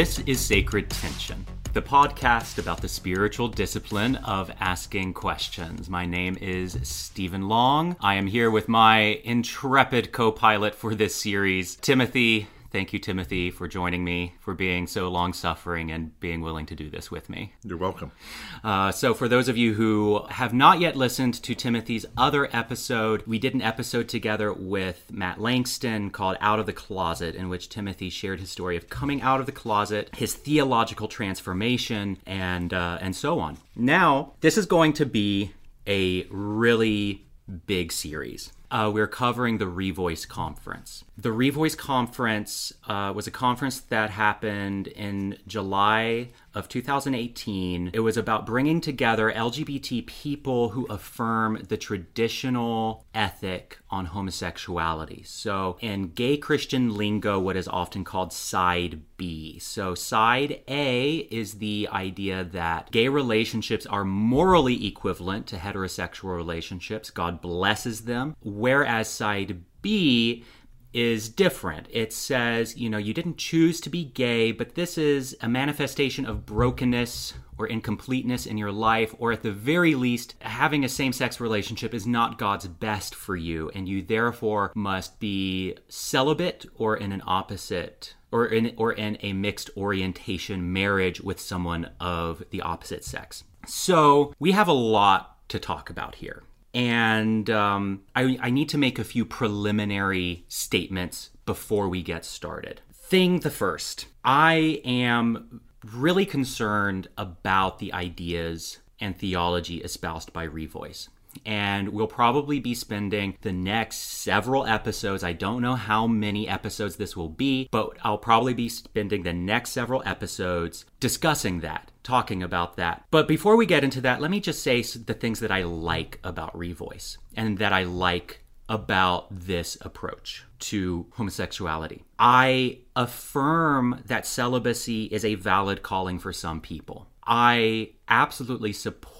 This is Sacred Tension, the podcast about the spiritual discipline of asking questions. My name is Stephen Long. I am here with my intrepid co pilot for this series, Timothy. Thank you, Timothy, for joining me, for being so long suffering and being willing to do this with me. You're welcome. Uh, so, for those of you who have not yet listened to Timothy's other episode, we did an episode together with Matt Langston called Out of the Closet, in which Timothy shared his story of coming out of the closet, his theological transformation, and, uh, and so on. Now, this is going to be a really big series. Uh, we're covering the Revoice Conference. The Revoice Conference uh, was a conference that happened in July of 2018. It was about bringing together LGBT people who affirm the traditional ethic on homosexuality. So, in gay Christian lingo, what is often called side B. So, side A is the idea that gay relationships are morally equivalent to heterosexual relationships. God blesses them. Whereas side B is different. It says, you know, you didn't choose to be gay, but this is a manifestation of brokenness or incompleteness in your life, or at the very least, having a same sex relationship is not God's best for you, and you therefore must be celibate or in an opposite. Or in, or in a mixed orientation marriage with someone of the opposite sex. So, we have a lot to talk about here. And um, I, I need to make a few preliminary statements before we get started. Thing the first, I am really concerned about the ideas and theology espoused by Revoice and we'll probably be spending the next several episodes. I don't know how many episodes this will be, but I'll probably be spending the next several episodes discussing that, talking about that. But before we get into that, let me just say the things that I like about Revoice and that I like about this approach to homosexuality. I affirm that celibacy is a valid calling for some people. I absolutely support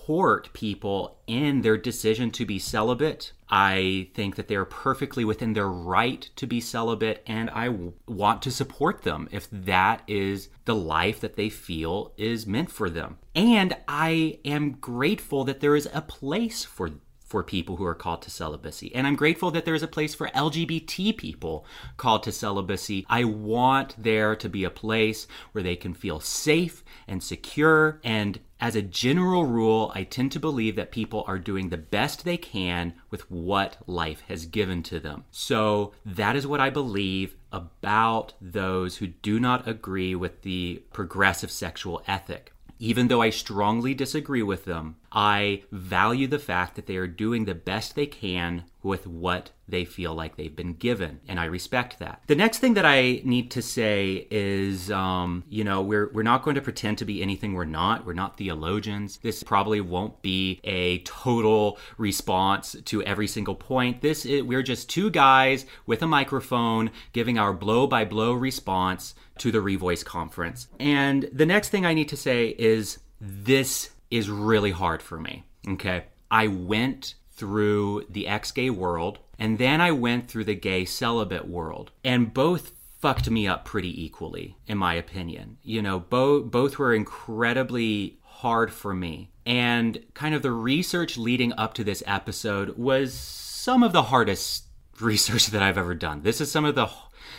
people in their decision to be celibate. I think that they are perfectly within their right to be celibate, and I w- want to support them if that is the life that they feel is meant for them. And I am grateful that there is a place for for people who are called to celibacy. And I'm grateful that there's a place for LGBT people called to celibacy. I want there to be a place where they can feel safe and secure. And as a general rule, I tend to believe that people are doing the best they can with what life has given to them. So that is what I believe about those who do not agree with the progressive sexual ethic. Even though I strongly disagree with them, I value the fact that they are doing the best they can with what they feel like they've been given, and I respect that. The next thing that I need to say is, um, you know, we're we're not going to pretend to be anything we're not. We're not theologians. This probably won't be a total response to every single point. This is, we're just two guys with a microphone giving our blow by blow response to the Revoice conference. And the next thing I need to say is this is really hard for me. Okay. I went through the ex gay world and then I went through the gay celibate world. And both fucked me up pretty equally, in my opinion. You know, both both were incredibly hard for me. And kind of the research leading up to this episode was some of the hardest research that I've ever done. This is some of the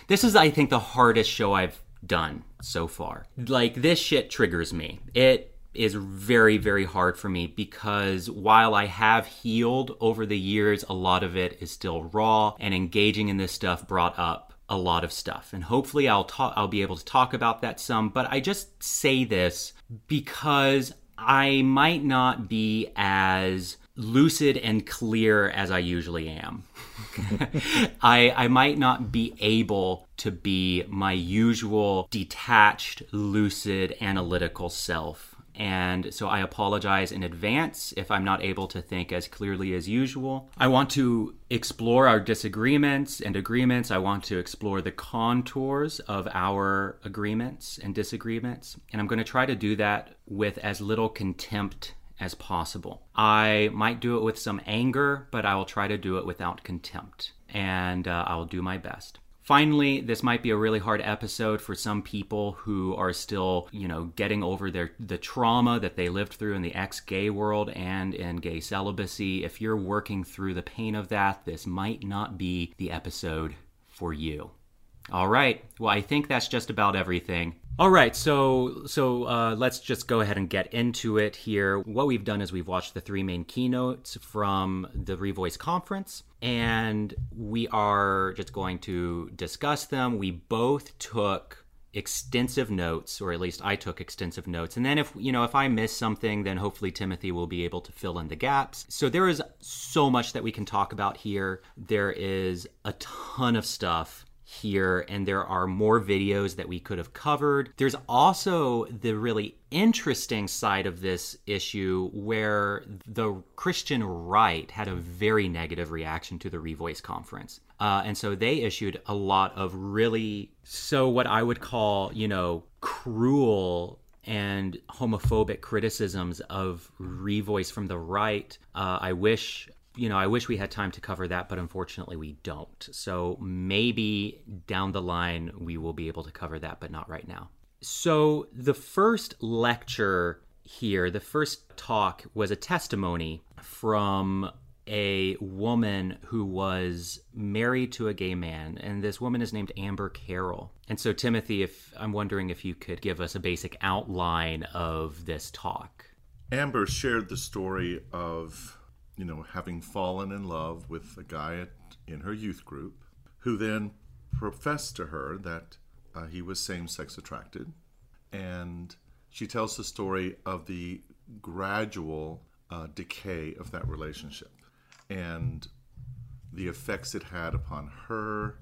this is I think the hardest show I've done so far. Like this shit triggers me. It is very very hard for me because while I have healed over the years, a lot of it is still raw and engaging in this stuff brought up a lot of stuff. And hopefully I'll talk I'll be able to talk about that some, but I just say this because I might not be as lucid and clear as I usually am. I, I might not be able to be my usual detached, lucid, analytical self. And so I apologize in advance if I'm not able to think as clearly as usual. I want to explore our disagreements and agreements. I want to explore the contours of our agreements and disagreements. And I'm going to try to do that with as little contempt as possible. I might do it with some anger, but I will try to do it without contempt. And uh, I will do my best. Finally, this might be a really hard episode for some people who are still, you know, getting over their the trauma that they lived through in the ex-gay world and in gay celibacy. If you're working through the pain of that, this might not be the episode for you. All right. Well, I think that's just about everything. All right, so so uh, let's just go ahead and get into it here. What we've done is we've watched the three main keynotes from the Revoice conference, and we are just going to discuss them. We both took extensive notes or at least I took extensive notes and then if you know if I miss something then hopefully Timothy will be able to fill in the gaps so there is so much that we can talk about here there is a ton of stuff here, and there are more videos that we could have covered. There's also the really interesting side of this issue where the Christian right had a very negative reaction to the Revoice conference. Uh, and so they issued a lot of really, so what I would call, you know, cruel and homophobic criticisms of Revoice from the right. Uh, I wish you know, I wish we had time to cover that, but unfortunately we don't. So maybe down the line we will be able to cover that, but not right now. So the first lecture here, the first talk was a testimony from a woman who was married to a gay man, and this woman is named Amber Carroll. And so, Timothy, if I'm wondering if you could give us a basic outline of this talk. Amber shared the story of you know, having fallen in love with a guy at, in her youth group who then professed to her that uh, he was same sex attracted. And she tells the story of the gradual uh, decay of that relationship and the effects it had upon her,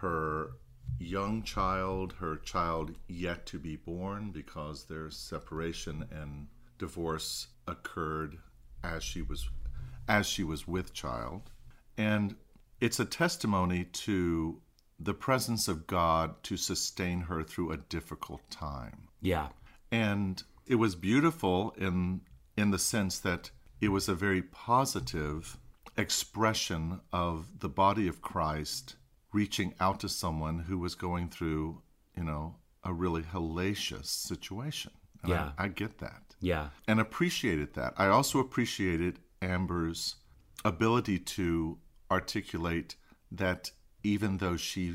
her young child, her child yet to be born, because their separation and divorce occurred as she was as she was with child. And it's a testimony to the presence of God to sustain her through a difficult time. Yeah. And it was beautiful in in the sense that it was a very positive expression of the body of Christ reaching out to someone who was going through, you know, a really hellacious situation. And yeah. I, I get that. Yeah. And appreciated that. I also appreciated Amber's ability to articulate that even though she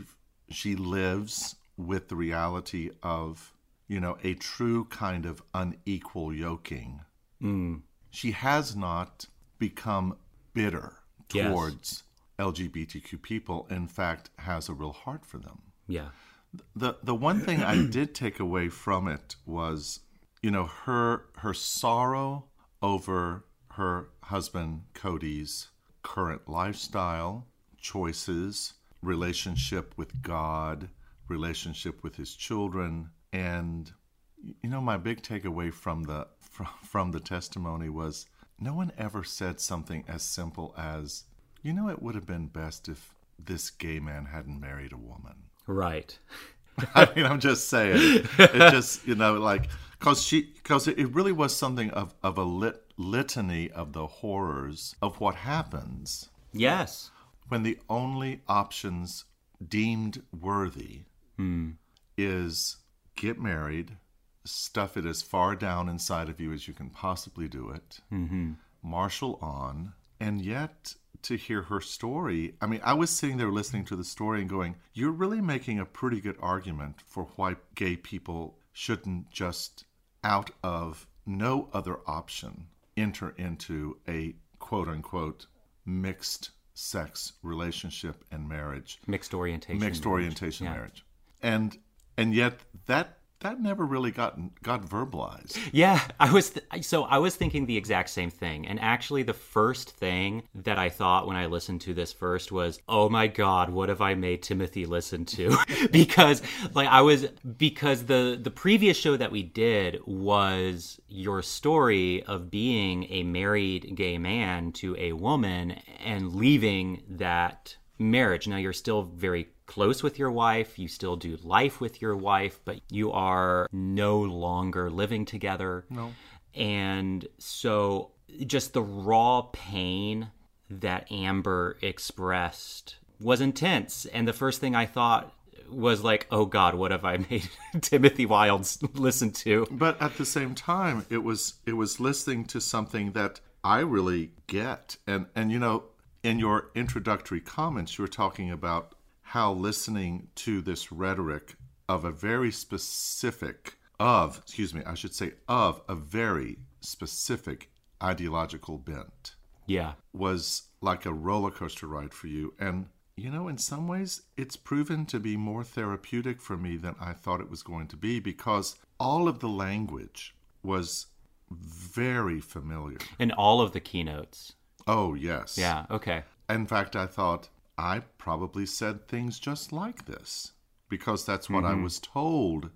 she lives with the reality of you know a true kind of unequal yoking mm. she has not become bitter towards yes. lgbtq people in fact has a real heart for them yeah the the one thing i did take away from it was you know her her sorrow over her husband Cody's current lifestyle, choices, relationship with God, relationship with his children, and you know my big takeaway from the from, from the testimony was no one ever said something as simple as you know it would have been best if this gay man hadn't married a woman. Right. I mean, I'm just saying. It just, you know, like, because she, because it really was something of, of a lit, litany of the horrors of what happens. Yes. When the only options deemed worthy hmm. is get married, stuff it as far down inside of you as you can possibly do it, mm-hmm. marshal on, and yet to hear her story. I mean, I was sitting there listening to the story and going, You're really making a pretty good argument for why gay people shouldn't just, out of no other option, enter into a quote unquote mixed sex relationship and marriage. Mixed orientation. Mixed marriage. orientation yeah. marriage. And and yet that that never really got got verbalized. Yeah, I was th- so I was thinking the exact same thing. And actually the first thing that I thought when I listened to this first was, "Oh my god, what have I made Timothy listen to?" because like I was because the the previous show that we did was your story of being a married gay man to a woman and leaving that marriage. Now you're still very close with your wife, you still do life with your wife, but you are no longer living together. No. And so just the raw pain that Amber expressed was intense. And the first thing I thought was like, oh God, what have I made Timothy Wilds listen to? But at the same time, it was it was listening to something that I really get. And and you know, in your introductory comments, you were talking about how listening to this rhetoric of a very specific of, excuse me, I should say of a very specific ideological bent. Yeah. Was like a roller coaster ride for you and you know, in some ways, it's proven to be more therapeutic for me than I thought it was going to be because all of the language was very familiar. In all of the keynotes. Oh, yes. Yeah, okay. In fact, I thought I probably said things just like this because that's what mm-hmm. I was told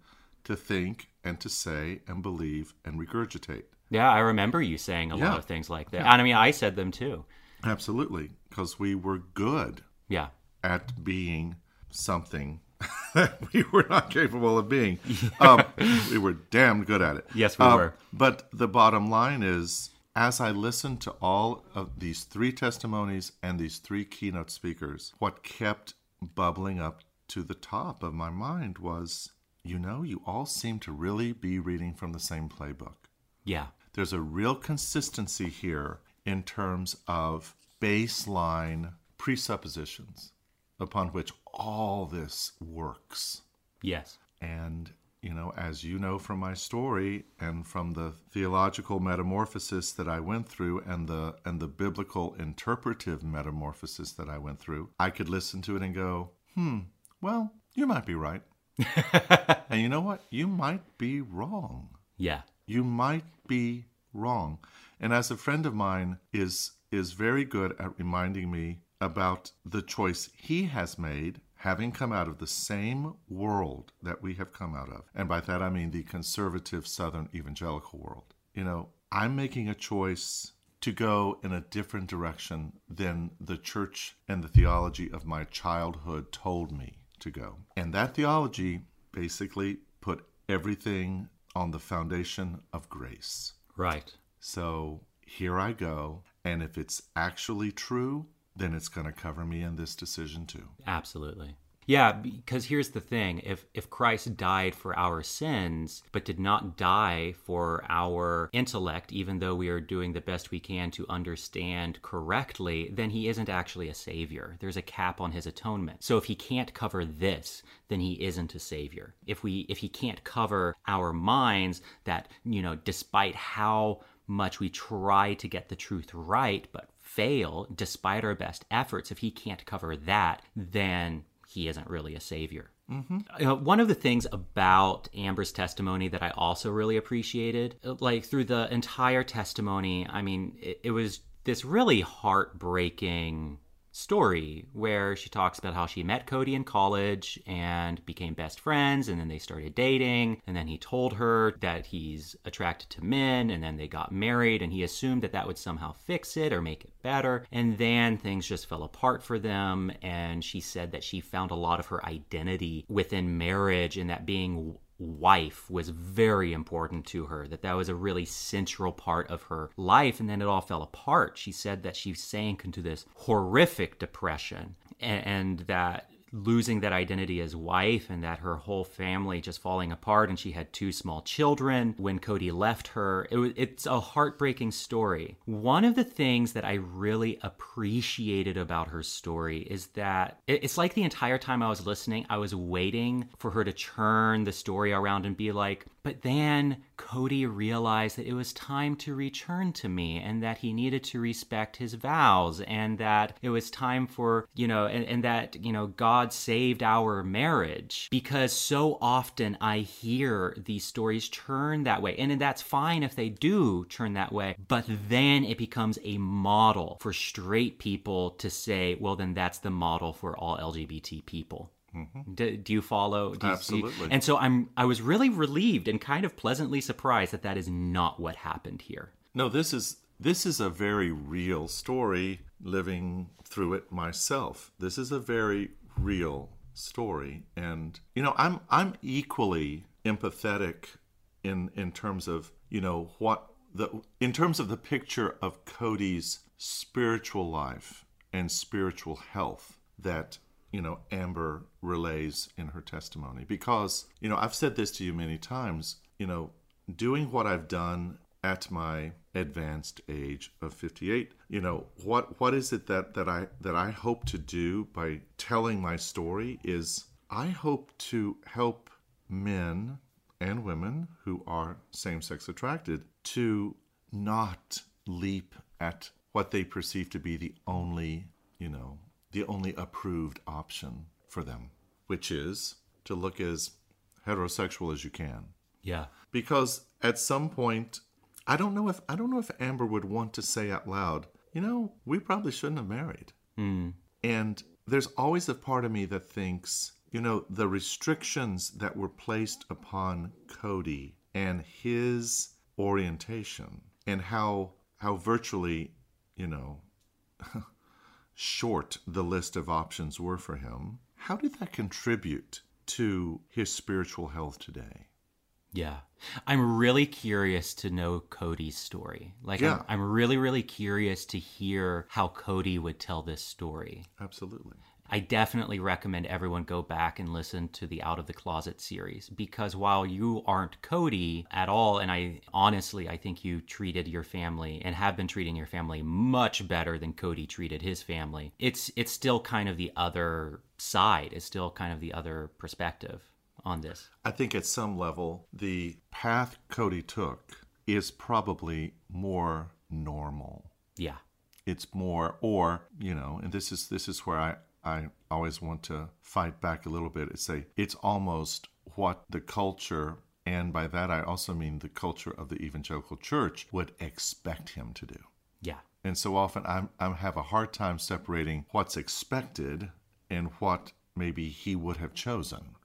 to think and to say and believe and regurgitate. Yeah, I remember you saying a yeah. lot of things like that. Yeah. And I mean, I said them too. Absolutely, because we were good yeah. At being something that we were not capable of being. Um, we were damned good at it. Yes, we um, were. But the bottom line is, as I listened to all of these three testimonies and these three keynote speakers, what kept bubbling up to the top of my mind was, you know, you all seem to really be reading from the same playbook. Yeah. There's a real consistency here in terms of baseline presuppositions upon which all this works. Yes. And, you know, as you know from my story and from the theological metamorphosis that I went through and the and the biblical interpretive metamorphosis that I went through, I could listen to it and go, "Hmm, well, you might be right." and you know what? You might be wrong. Yeah. You might be wrong. And as a friend of mine is is very good at reminding me about the choice he has made, having come out of the same world that we have come out of. And by that I mean the conservative Southern evangelical world. You know, I'm making a choice to go in a different direction than the church and the theology of my childhood told me to go. And that theology basically put everything on the foundation of grace. Right. So here I go. And if it's actually true, then it's going to cover me in this decision too. Absolutely. Yeah, because here's the thing. If if Christ died for our sins but did not die for our intellect even though we are doing the best we can to understand correctly, then he isn't actually a savior. There's a cap on his atonement. So if he can't cover this, then he isn't a savior. If we if he can't cover our minds that, you know, despite how much we try to get the truth right but fail despite our best efforts, if he can't cover that, then he isn't really a savior. Mm-hmm. Uh, one of the things about Amber's testimony that I also really appreciated, uh, like through the entire testimony, I mean, it, it was this really heartbreaking story where she talks about how she met Cody in college and became best friends and then they started dating and then he told her that he's attracted to men and then they got married and he assumed that that would somehow fix it or make it better and then things just fell apart for them and she said that she found a lot of her identity within marriage and that being wife was very important to her that that was a really central part of her life and then it all fell apart. She said that she sank into this horrific depression and, and that losing that identity as wife and that her whole family just falling apart and she had two small children when Cody left her. It it's a heartbreaking story. One of the things that I really appreciated about her story is that it's like the entire time I was listening, I was waiting for her to turn the story around and be like, but then Cody realized that it was time to return to me and that he needed to respect his vows and that it was time for, you know, and, and that, you know, God saved our marriage. Because so often I hear these stories turn that way. And that's fine if they do turn that way. But then it becomes a model for straight people to say, well, then that's the model for all LGBT people. Mm-hmm. Do, do, you follow? Do you Absolutely. See? And so I'm. I was really relieved and kind of pleasantly surprised that that is not what happened here. No, this is this is a very real story. Living through it myself, this is a very real story, and you know, I'm I'm equally empathetic in in terms of you know what the in terms of the picture of Cody's spiritual life and spiritual health that you know Amber relays in her testimony. Because you know I've said this to you many times you know doing what I've done at my advanced age of 58 you know what what is it that that I that I hope to do by telling my story is I hope to help men and women who are same-sex attracted to not leap at what they perceive to be the only, you know, the only approved option for them, which is to look as heterosexual as you can. Yeah. Because at some point, I don't know if I don't know if Amber would want to say out loud, you know, we probably shouldn't have married. Hmm. And there's always a part of me that thinks, you know, the restrictions that were placed upon Cody and his orientation and how how virtually, you know, short the list of options were for him. How did that contribute to his spiritual health today? Yeah. I'm really curious to know Cody's story. Like, Yeah. I'm, I'm really, really curious to hear how Cody would tell this story. Absolutely. I definitely recommend everyone go back and listen to the Out of the Closet series because while you aren't Cody at all, and I honestly, I think you treated your family and have been treating your family much better than Cody treated his family. It's it's still kind of the other side. It's still kind of the other perspective on this. I think at some level, the path Cody took is probably more normal. Yeah. It's more, or you know, and this is this is where I I always want to fight back a little bit. and say it's almost what the culture, and by that I also mean the culture of the evangelical church, would expect him to do. Yeah. And so often I'm, I have a hard time separating what's expected and what maybe he would have chosen.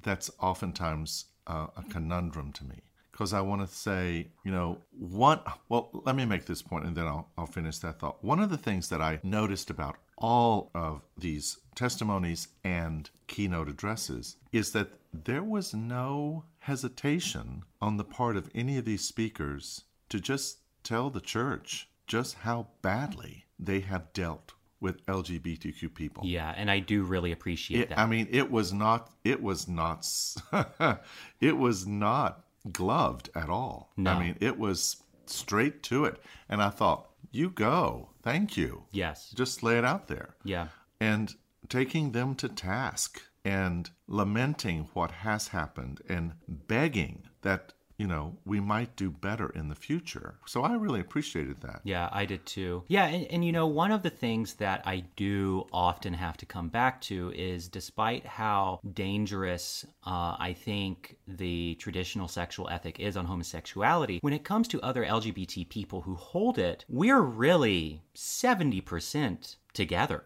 That's oftentimes uh, a conundrum to me because I want to say, you know, one, well, let me make this point and then I'll, I'll finish that thought. One of the things that I noticed about all of these testimonies and keynote addresses is that there was no hesitation on the part of any of these speakers to just tell the church just how badly they have dealt with LGBTQ people. Yeah, and I do really appreciate It, that. I mean, it was not. It was not. it was not gloved at all. No. I mean, it was straight to it. And I thought, you go. Thank you. yes. Just lay it out there. Yeah. And taking them to task and lamenting what has happened and begging that you know we might do better in the future. So I really appreciated that. Yeah, I did too. Yeah, and, and you know, one of the things that I do often have to come back to is despite how dangerous uh, I think the traditional sexual ethic is on homosexuality, when it comes to other LGBT people who hold it, we're really 70% together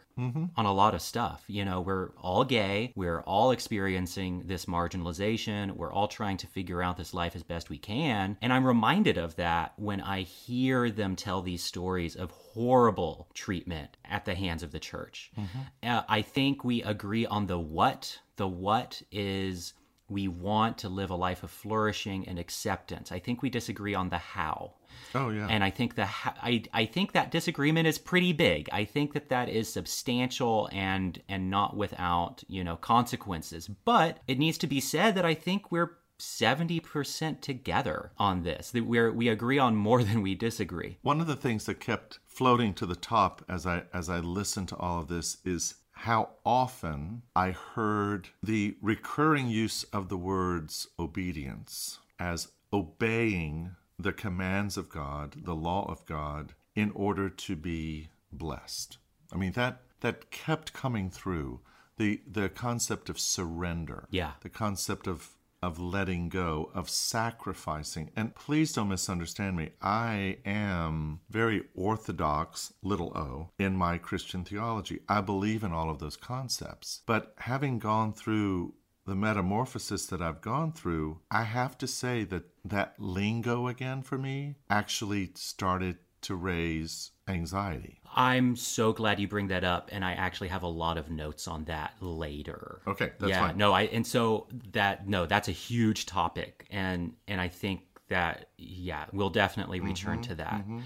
on a lot of stuff. You know, we're all gay, we're all experiencing this marginalization, we're all trying to figure out this life as best we can. And I'm reminded of that when I hear them tell these stories of horrible treatment at the hands of the church. Uh, I think we agree on the what. The what is we want to live a life of flourishing and acceptance. I think we disagree on the how. Oh yeah. And I think the I I think that disagreement is pretty big. I think that that is substantial and and not without you know consequences. But it needs to be said that I think we're seventy percent together on this. That we're we agree on more than we disagree. One of the things that kept floating to the top as I as I listened to all of this is how often I heard the recurring use of the words obedience as obeying the commands of God, the law of God, in order to be blessed. I mean that that kept coming through the the concept of surrender Yeah. the concept of of letting go, of sacrificing. And please don't misunderstand me. I am very orthodox, little o, in my Christian theology. I believe in all of those concepts. But having gone through the metamorphosis that I've gone through, I have to say that that lingo again for me actually started to raise anxiety. I'm so glad you bring that up, and I actually have a lot of notes on that later. Okay, that's yeah, fine. no, I and so that no, that's a huge topic, and and I think that yeah, we'll definitely mm-hmm, return to that. Mm-hmm.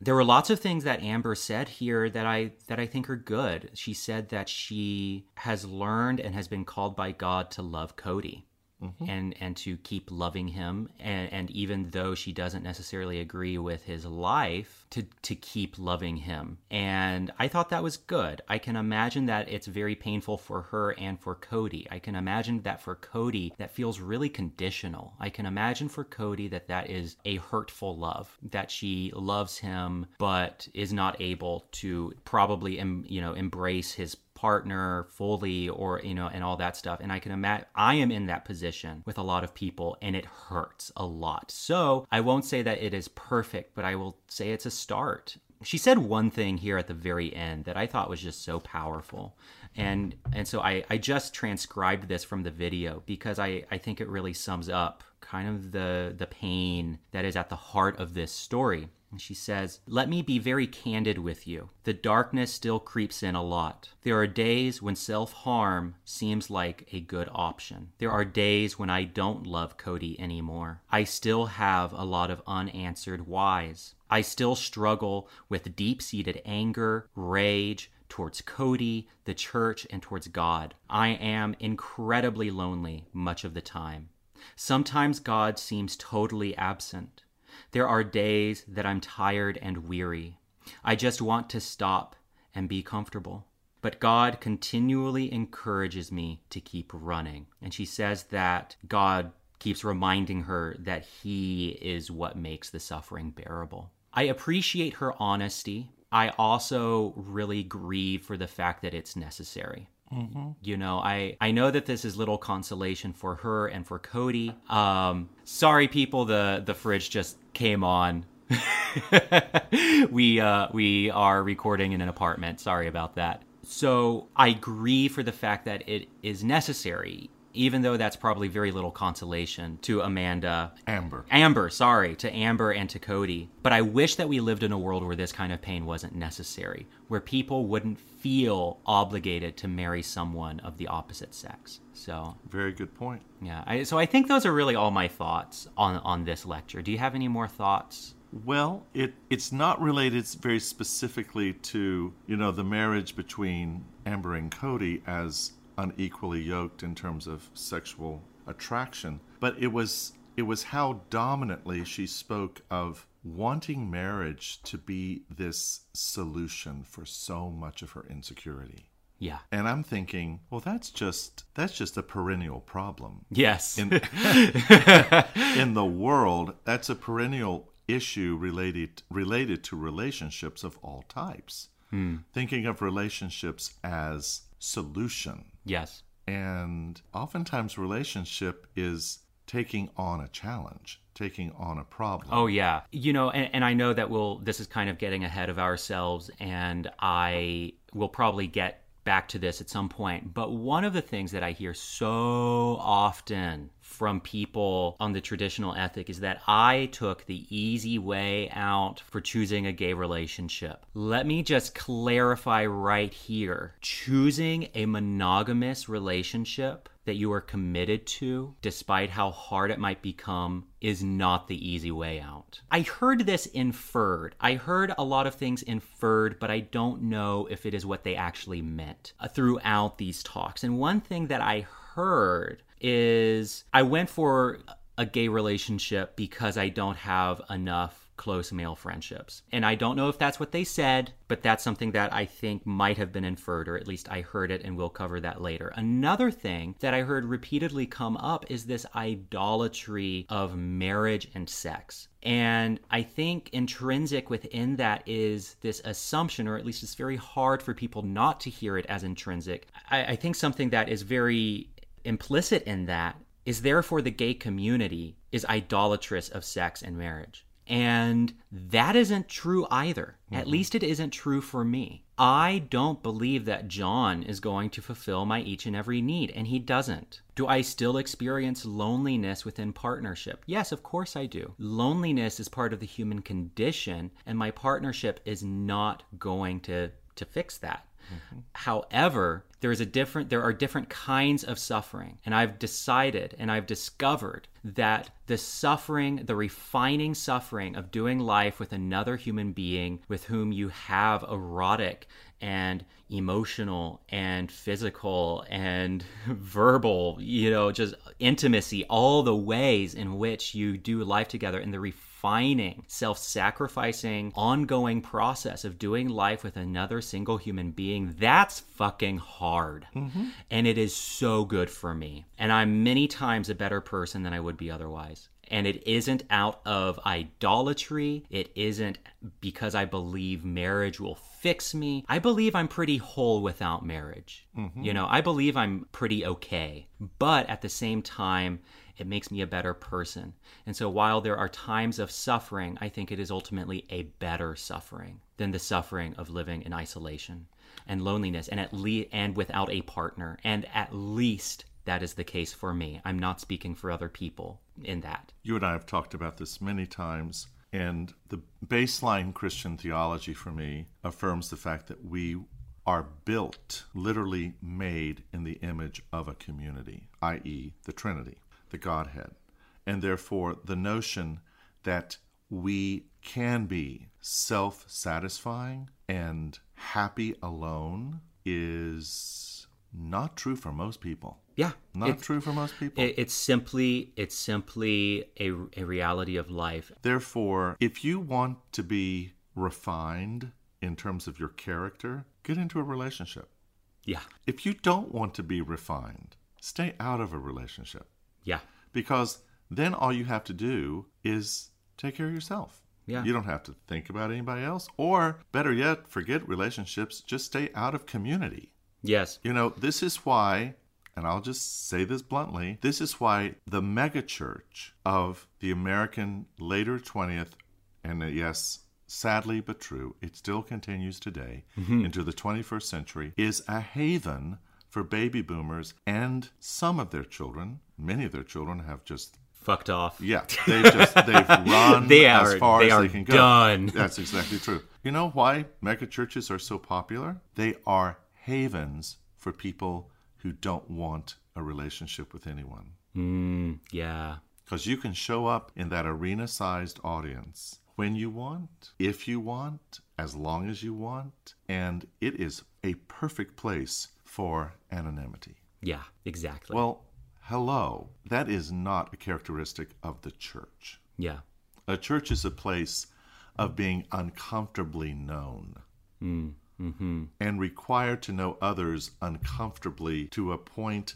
There were lots of things that Amber said here that I that I think are good. She said that she has learned and has been called by God to love Cody. Mm-hmm. And and to keep loving him and, and even though she doesn't necessarily agree with his life to to keep loving him. And I thought that was good. I can imagine that it's very painful for her and for Cody. I can imagine that for Cody that feels really conditional. I can imagine for Cody that that is a hurtful love that she loves him but is not able to probably you know embrace his partner fully or you know and all that stuff. And i can imagine i am in that position with a lot of people and it hurts a lot. So i won't say that it is perfect but i will say it's a start. She said one thing here at the very end that i thought was just so powerful. And and so i i just transcribed this from the video because i i think it really sums up kind of the the pain that is at the heart of this story and she says, Let me be very candid with you. The darkness still creeps in a lot. There are days when self harm seems like a good option. There are days when I don't love Cody anymore. I still have a lot of unanswered whys. I still struggle with deep seated anger, rage, towards Cody, the church, and towards God. I am incredibly lonely much of the time. Sometimes God seems totally absent. There are days that I'm tired and weary. I just want to stop and be comfortable. But God continually encourages me to keep running. And she says that God keeps reminding her that He is what makes the suffering bearable. I appreciate her honesty. I also really grieve for the fact that it's necessary. You know, I I know that this is little consolation for her and for Cody. Um, sorry, people, the the fridge just came on. we uh, we are recording in an apartment. Sorry about that. So I grieve for the fact that it is necessary, even though that's probably very little consolation to Amanda Amber. Amber, sorry, to Amber and to Cody. But I wish that we lived in a world where this kind of pain wasn't necessary, where people wouldn't feel obligated to marry someone of the opposite sex. So, Very good point. yeah. I, so I think those are really all my thoughts on on this lecture. Do you have any more thoughts? Well, it it's not related very specifically to you know the marriage between Amber and Cody as unequally yoked in terms of sexual attraction, but it was it was how dominantly she spoke of wanting marriage to be this solution for so much of her insecurity. Yeah. And I'm thinking, well, that's just that's just a perennial problem Yes. in in the world. That's a perennial issue related related to relationships of all types. Hmm. Thinking of relationships as solution, yes. and oftentimes relationship is taking on a challenge, taking on a problem. Oh yeah, you know, and, and I know that we'll. This is kind of getting ahead of ourselves, and I will probably get back to this at some point. But one of the things that I hear so often from people on the traditional ethic is that I took the easy way out for choosing a gay relationship. Let me just clarify right here choosing a monogamous relationship that you are committed to, despite how hard it might become, is not the easy way out. I heard this inferred. I heard a lot of things inferred, but I don't know if it is what they actually meant uh, throughout these talks. And one thing that I heard is I went for a gay relationship because I don't have enough close male friendships. And I don't know if that's what they said, but that's something that I think might have been inferred, or at least I heard it, and we'll cover that later. Another thing that I heard repeatedly come up is this idolatry of marriage and sex. And I think intrinsic within that is this assumption, or at least it's very hard for people not to hear it as intrinsic. I, I think something that is very implicit in that is therefore the gay community is idolatrous of sex and marriage. And that isn't true either. At mm-hmm. least it isn't true for me. I don't believe that John is going to fulfill my each and every need, and he doesn't. Do I still experience loneliness within partnership? Yes, of course I do. Loneliness is part of the human condition, and my partnership is not going to, to fix that. Mm-hmm. However, there is a different there are different kinds of suffering. And I've decided and I've discovered that the suffering, the refining suffering of doing life with another human being with whom you have erotic and emotional and physical and verbal, you know, just intimacy, all the ways in which you do life together and the refining, self sacrificing, ongoing process of doing life with another single human being, that's fucking hard. Mm-hmm. And it is so good for me. And I'm many times a better person than I would be otherwise. And it isn't out of idolatry. It isn't because I believe marriage will fix me. I believe I'm pretty whole without marriage. Mm-hmm. You know, I believe I'm pretty okay. But at the same time, it makes me a better person. And so while there are times of suffering, I think it is ultimately a better suffering than the suffering of living in isolation and loneliness and at least and without a partner. And at least that is the case for me. I'm not speaking for other people in that. You and I have talked about this many times, and the baseline Christian theology for me affirms the fact that we are built, literally made in the image of a community, i.e., the Trinity, the Godhead. And therefore, the notion that we can be self satisfying and happy alone is not true for most people. Yeah. Not it's, true for most people. it- it's simply it's simply a, a reality of life. Therefore, if you want to be refined in terms of your character, get into a relationship. Yeah. If you don't want to be refined, stay out of a relationship Yeah. because then all you have to do is take care of yourself. Yeah. You don't have to think about anybody else. Or better yet, forget relationships, just stay out of community. Yes. You know, this is why, and I'll just say this bluntly, this is why the megachurch of the American later 20th, and uh, yes, sadly but true, it still continues today into the 21st century, is a haven for baby boomers and some of their children. Many of their children have just Fucked off. yeah, they've just they've run They as are- far they as are they can go. done. That's exactly true. You know why mega churches are so popular? They are havens for people who don't want a relationship with anyone. Mm, yeah. Because you can show up in that arena sized audience when you want, if you want, as long as you want, and it is a perfect place for anonymity. Yeah. Exactly. Well, hello. That is not a characteristic of the church. yeah. A church is a place of being uncomfortably known mm, mm-hmm. and required to know others uncomfortably to a point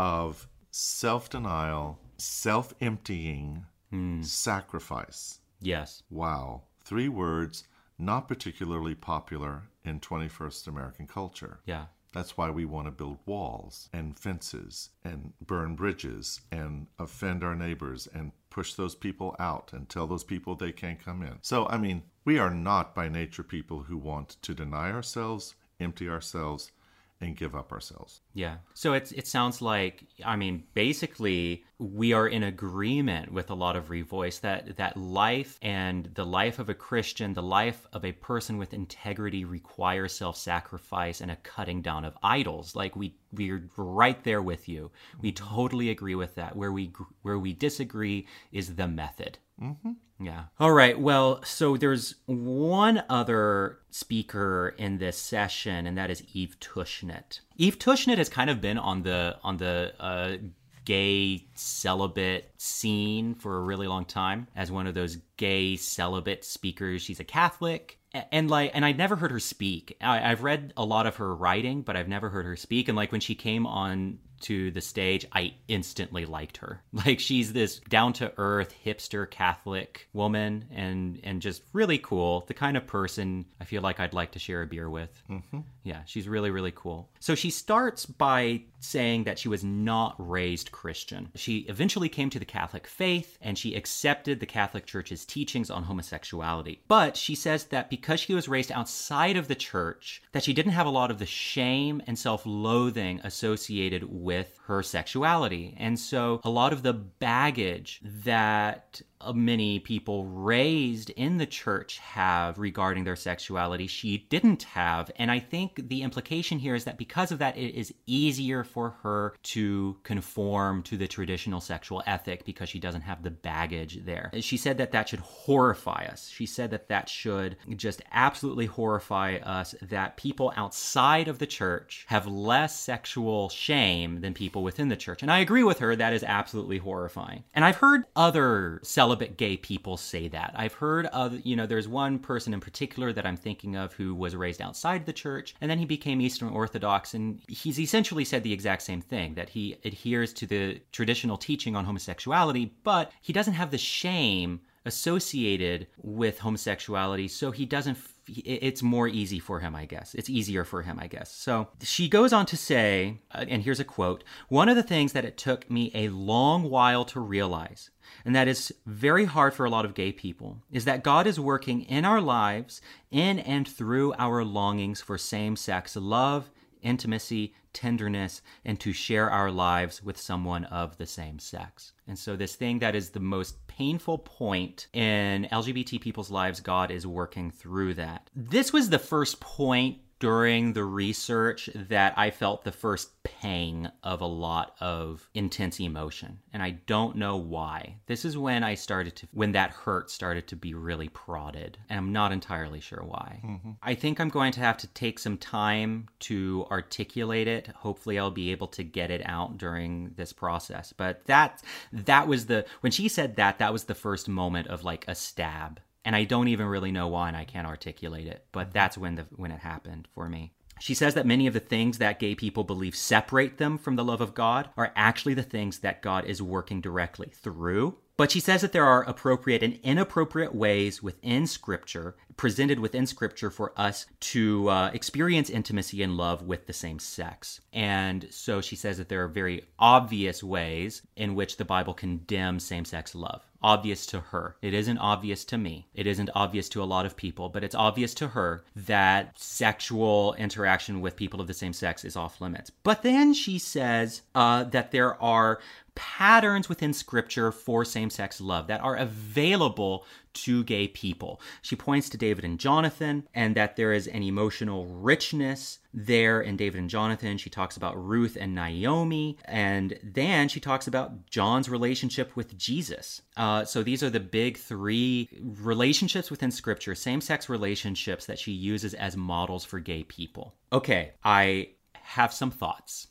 of self denial, self emptying, mm. sacrifice. Yes. Wow. Three words not particularly popular in 21st American culture. Yeah. That's why we want to build walls and fences and burn bridges and offend our neighbors and push those people out and tell those people they can't come in. So, I mean, we are not by nature people who want to deny ourselves, empty ourselves, and give up ourselves. Yeah. So it's it sounds like I mean basically we are in agreement with a lot of revoice that that life and the life of a Christian, the life of a person with integrity requires self-sacrifice and a cutting down of idols. Like we we're right there with you. We totally agree with that. Where we where we disagree is the method. Mm-hmm. Yeah. All right. Well, so there's one other speaker in this session, and that is Eve Tushnet. Eve Tushnet has kind of been on the on the uh, gay celibate scene for a really long time as one of those gay celibate speakers. She's a Catholic. And like, and I'd never heard her speak. I, I've read a lot of her writing, but I've never heard her speak. And like, when she came on to the stage, I instantly liked her. Like she's this down to earth hipster Catholic woman and and just really cool. The kind of person I feel like I'd like to share a beer with. Mm-hmm. Yeah, she's really really cool. So she starts by saying that she was not raised Christian. She eventually came to the Catholic faith and she accepted the Catholic Church's teachings on homosexuality. But she says that because she was raised outside of the church, that she didn't have a lot of the shame and self-loathing associated with her sexuality. And so a lot of the baggage that many people raised in the church have regarding their sexuality, she didn't have. And I think the implication here is that because of that, it is easier for her to conform to the traditional sexual ethic because she doesn't have the baggage there. She said that that should horrify us. She said that that should just absolutely horrify us that people outside of the church have less sexual shame than people within the church. And I agree with her, that is absolutely horrifying. And I've heard other celibate gay people say that. I've heard of, you know, there's one person in particular that I'm thinking of who was raised outside the church and then he became Eastern Orthodox and he's essentially said the exact same thing that he adheres to the traditional teaching on homosexuality, but he doesn't have the shame associated with homosexuality, so he doesn't. It's more easy for him, I guess. It's easier for him, I guess. So she goes on to say, uh, and here's a quote One of the things that it took me a long while to realize, and that is very hard for a lot of gay people, is that God is working in our lives, in and through our longings for same sex love, intimacy, tenderness, and to share our lives with someone of the same sex. And so, this thing that is the most painful point in LGBT people's lives, God is working through that. This was the first point during the research that I felt the first pang of a lot of intense emotion. And I don't know why. This is when I started to, when that hurt started to be really prodded. And I'm not entirely sure why. Mm-hmm. I think I'm going to have to take some time to articulate it. Hopefully, I'll be able to get it out during this process. But that, that was the, when she said that, that was the first moment of like a stab and I don't even really know why, and I can't articulate it. But mm-hmm. that's when the when it happened for me. She says that many of the things that gay people believe separate them from the love of God are actually the things that God is working directly through. But she says that there are appropriate and inappropriate ways within Scripture, presented within Scripture, for us to uh, experience intimacy and love with the same sex. And so she says that there are very obvious ways in which the Bible condemns same sex love obvious to her. It isn't obvious to me. It isn't obvious to a lot of people, but it's obvious to her that sexual interaction with people of the same sex is off limits. But then she says uh, that there are patterns within scripture for same sex love that are available to gay people. She points to David and Jonathan and that there is an emotional richness there in David and Jonathan. She talks about Ruth and Naomi, and then she talks about John's relationship with Jesus. Uh, so these are the big three relationships within scripture, same sex relationships that she uses as models for gay people. Okay, I have some thoughts.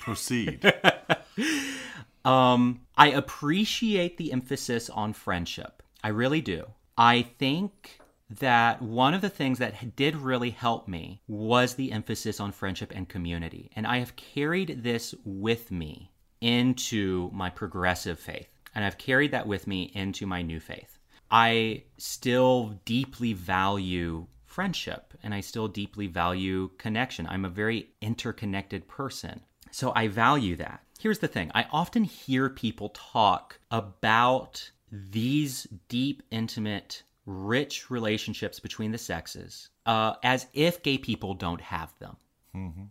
Proceed. Um, I appreciate the emphasis on friendship. I really do. I think that one of the things that did really help me was the emphasis on friendship and community. And I have carried this with me into my progressive faith. And I've carried that with me into my new faith. I still deeply value friendship and I still deeply value connection. I'm a very interconnected person. So I value that. Here's the thing I often hear people talk about these deep, intimate, rich relationships between the sexes uh, as if gay people don't have them. Mm-hmm.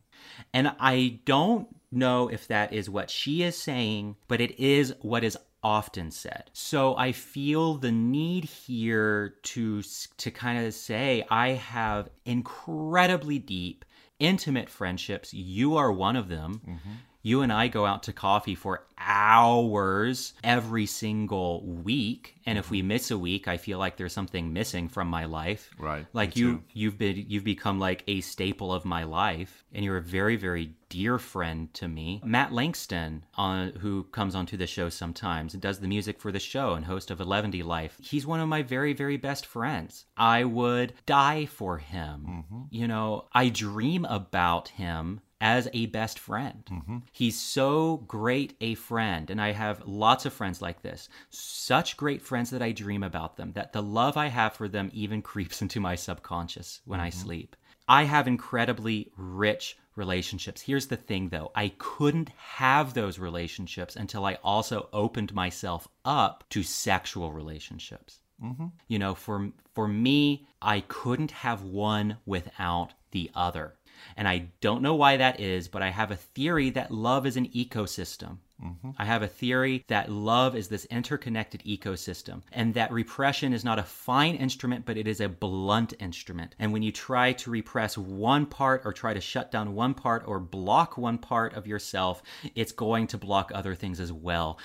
And I don't know if that is what she is saying, but it is what is often said. So I feel the need here to to kind of say I have incredibly deep intimate friendships. You are one of them. Mm-hmm you and I go out to coffee for hours every single week and if we miss a week I feel like there's something missing from my life. Right. Like you you've been you've become like a staple of my life and you're a very very dear friend to me. Matt Langston uh, who comes onto the show sometimes and does the music for the show and host of Eleventy Life. He's one of my very very best friends. I would die for him. Mm-hmm. You know, I dream about him as a best friend. Mm-hmm. He's so great a friend, and I have lots of friends like this. Such great friends that I dream about them, that the love I have for them even creeps into my subconscious when mm-hmm. I sleep. I have incredibly rich relationships. Here's the thing though I couldn't have those relationships until I also opened myself up to sexual relationships. Mm-hmm. You know, for for me, I couldn't have one without the other. And I don't know why that is, but I have a theory that love is an ecosystem. Mm-hmm. I have a theory that love is this interconnected ecosystem and that repression is not a fine instrument, but it is a blunt instrument. And when you try to repress one part or try to shut down one part or block one part of yourself, it's going to block other things as well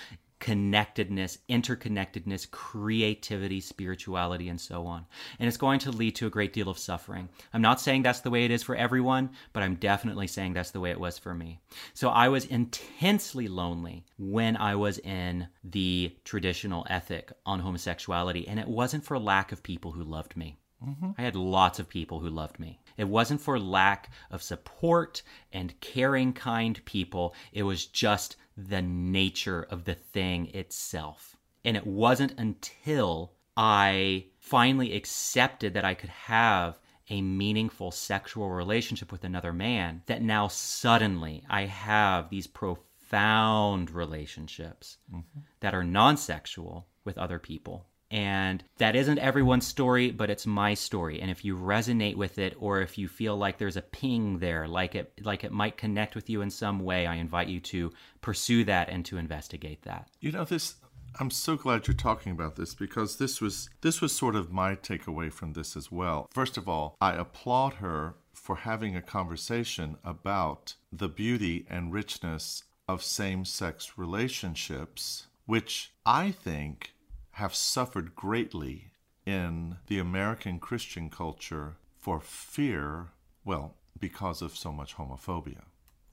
connectedness, interconnectedness, creativity, spirituality, and so on. And it's going to lead to a great deal of suffering. I'm not saying that's the way it is for everyone, but I'm definitely saying that's the way it was for me. So I was intensely lonely when I was in the traditional ethic on homosexuality, and it wasn't for lack of people who loved me. Mm-hmm. I had lots of people who loved me. It wasn't for lack of support and caring, kind people. It was just the nature of the thing itself. And it wasn't until I finally accepted that I could have a meaningful sexual relationship with another man that now suddenly I have these profound relationships mm-hmm. that are non sexual with other people. And that isn't everyone's story, but it's my story. And if you resonate with it, or if you feel like there's a ping there, like it like it might connect with you in some way, I invite you to pursue that and to investigate that. You know this I'm so glad you're talking about this because this was this was sort of my takeaway from this as well. First of all, I applaud her for having a conversation about the beauty and richness of same-sex relationships, which I think have suffered greatly in the American Christian culture for fear, well, because of so much homophobia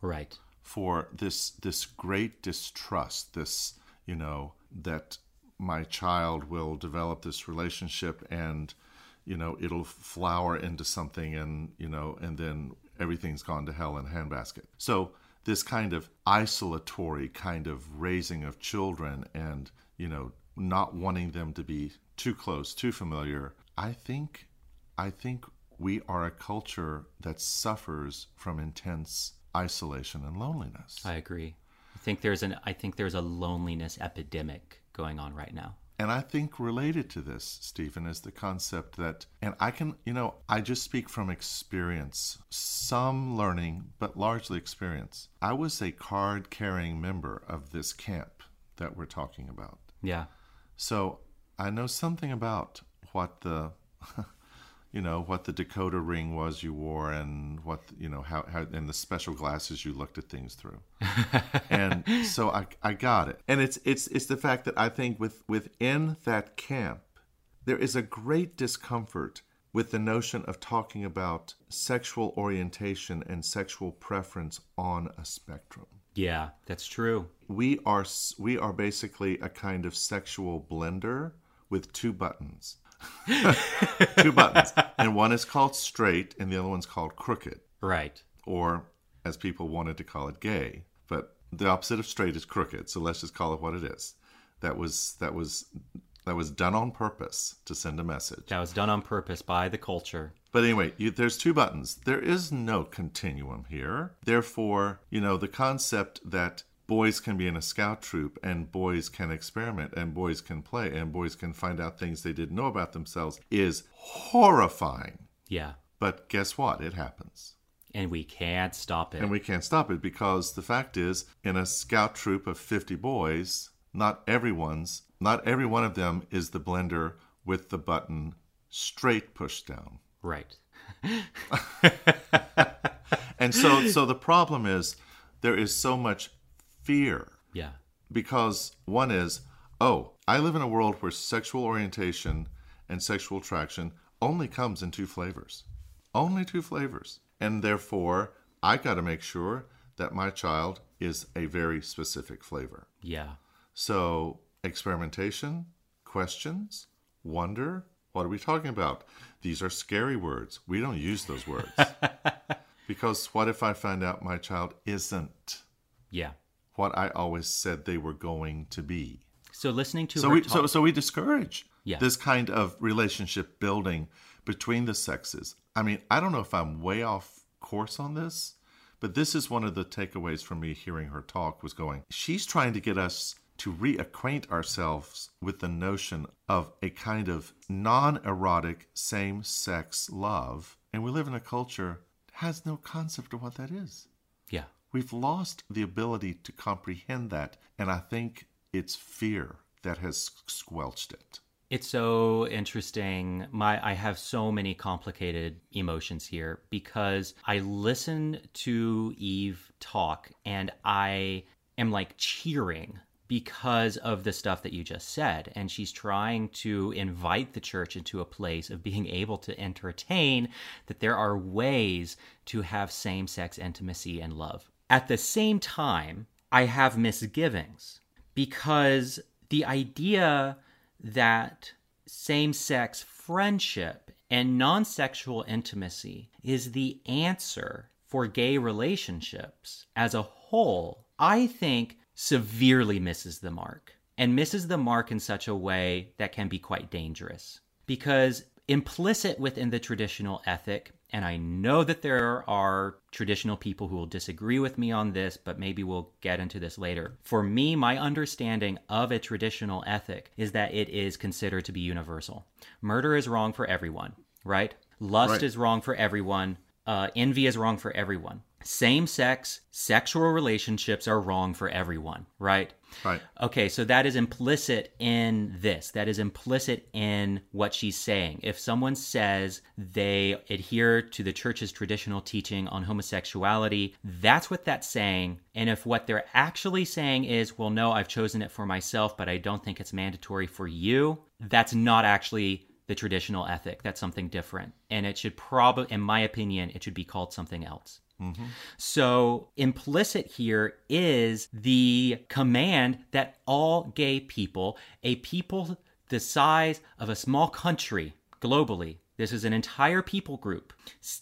Right. for this this great distrust this you know that my child will develop this relationship and you know it'll flower into something and you know and then everything's gone to hell in a handbasket so this kind of isolatory kind of raising of children and you know not wanting them to be too close too familiar i think i think we are a culture that suffers from intense isolation and loneliness. I agree. I think there's an I think there's a loneliness epidemic going on right now. And I think related to this, Stephen, is the concept that, and I can, you know, I just speak from experience, some learning, but largely experience. I was a card carrying member of this camp that we're talking about. Yeah. So I know something about what the, you know, what the decoder ring was you wore and what, you know, how, how and the special glasses you looked at things through. and so I, I got it. And it's, it's, it's the fact that I think with, within that camp, there is a great discomfort with the notion of talking about sexual orientation and sexual preference on a spectrum Yeah, that's true. we are we are basically a kind of sexual blender with two buttons two buttons and one is called straight and the other one's called crooked Right. or as people wanted to call it gay but the opposite of straight is crooked so let's just call it what it is that was that was that was done on purpose to send a message That was done on purpose by the culture. But anyway, you, there's two buttons. There is no continuum here. Therefore, you know, the concept that boys can be in a scout troop and boys can experiment and boys can play and boys can find out things they didn't know about themselves is horrifying. Yeah. But guess what? It happens. And we can't stop it. And we can't stop it because the fact is, in a scout troop of 50 boys, not everyone's, not every one of them is the blender with the button straight pushed down. Right. And so so the problem is there is so much fear Yeah. because one is, oh, I live in a world where sexual orientation and sexual attraction only comes in two flavors. Only two flavors. And therefore, I got to make sure that my child is a very specific flavor. Yeah. So, experimentation, questions, wonder, what are we talking about? These are scary words. We don't use those words. because what if I find out my child isn't Yeah. what I always said they were going to be? So listening to So her we talk, so, so we discourage Yeah. this kind of relationship building between the sexes. I mean, I don't know if I'm way off course on this, but this is one of the takeaways from me hearing her talk was going, she's trying to get us to reacquaint ourselves with the notion of a kind of non-erotic same-sex love, and we live in a culture that has no concept of what that is. yeah. we've lost the ability to comprehend that. And I think it's fear that has squelched it. It's so interesting. My I have so many complicated emotions here because I listen to Eve talk and I am like cheering because of the stuff that you just said. And she's trying to invite the church into a place of being able to entertain that there are ways to have same sex intimacy and love. At the same time, I have misgivings because the idea that same sex friendship and non sexual intimacy is the answer for gay relationships as a whole, I think severely misses the mark and misses the mark in such a way that can be quite dangerous. Because implicit within the traditional ethic and I know that there are traditional people who will disagree with me on this, but maybe we'll get into this later. For me, my understanding of a traditional ethic is that it is considered to be universal. Murder is wrong for everyone, right? Lust Right. is wrong for everyone. Uh, envy is wrong for everyone. Same sex, sexual relationships are wrong for everyone, right? Right. Okay, so that is implicit in this. That is implicit in what she's saying. If someone says they adhere to the church's traditional teaching on homosexuality, that's what that's saying. And if what they're actually saying is, well, no, I've chosen it for myself, but I don't think it's mandatory for you, that's not actually the traditional ethic. That's something different. And it should probably, in my opinion, it should be called something else. So, implicit here is the command that all gay people, a people the size of a small country globally, this is an entire people group,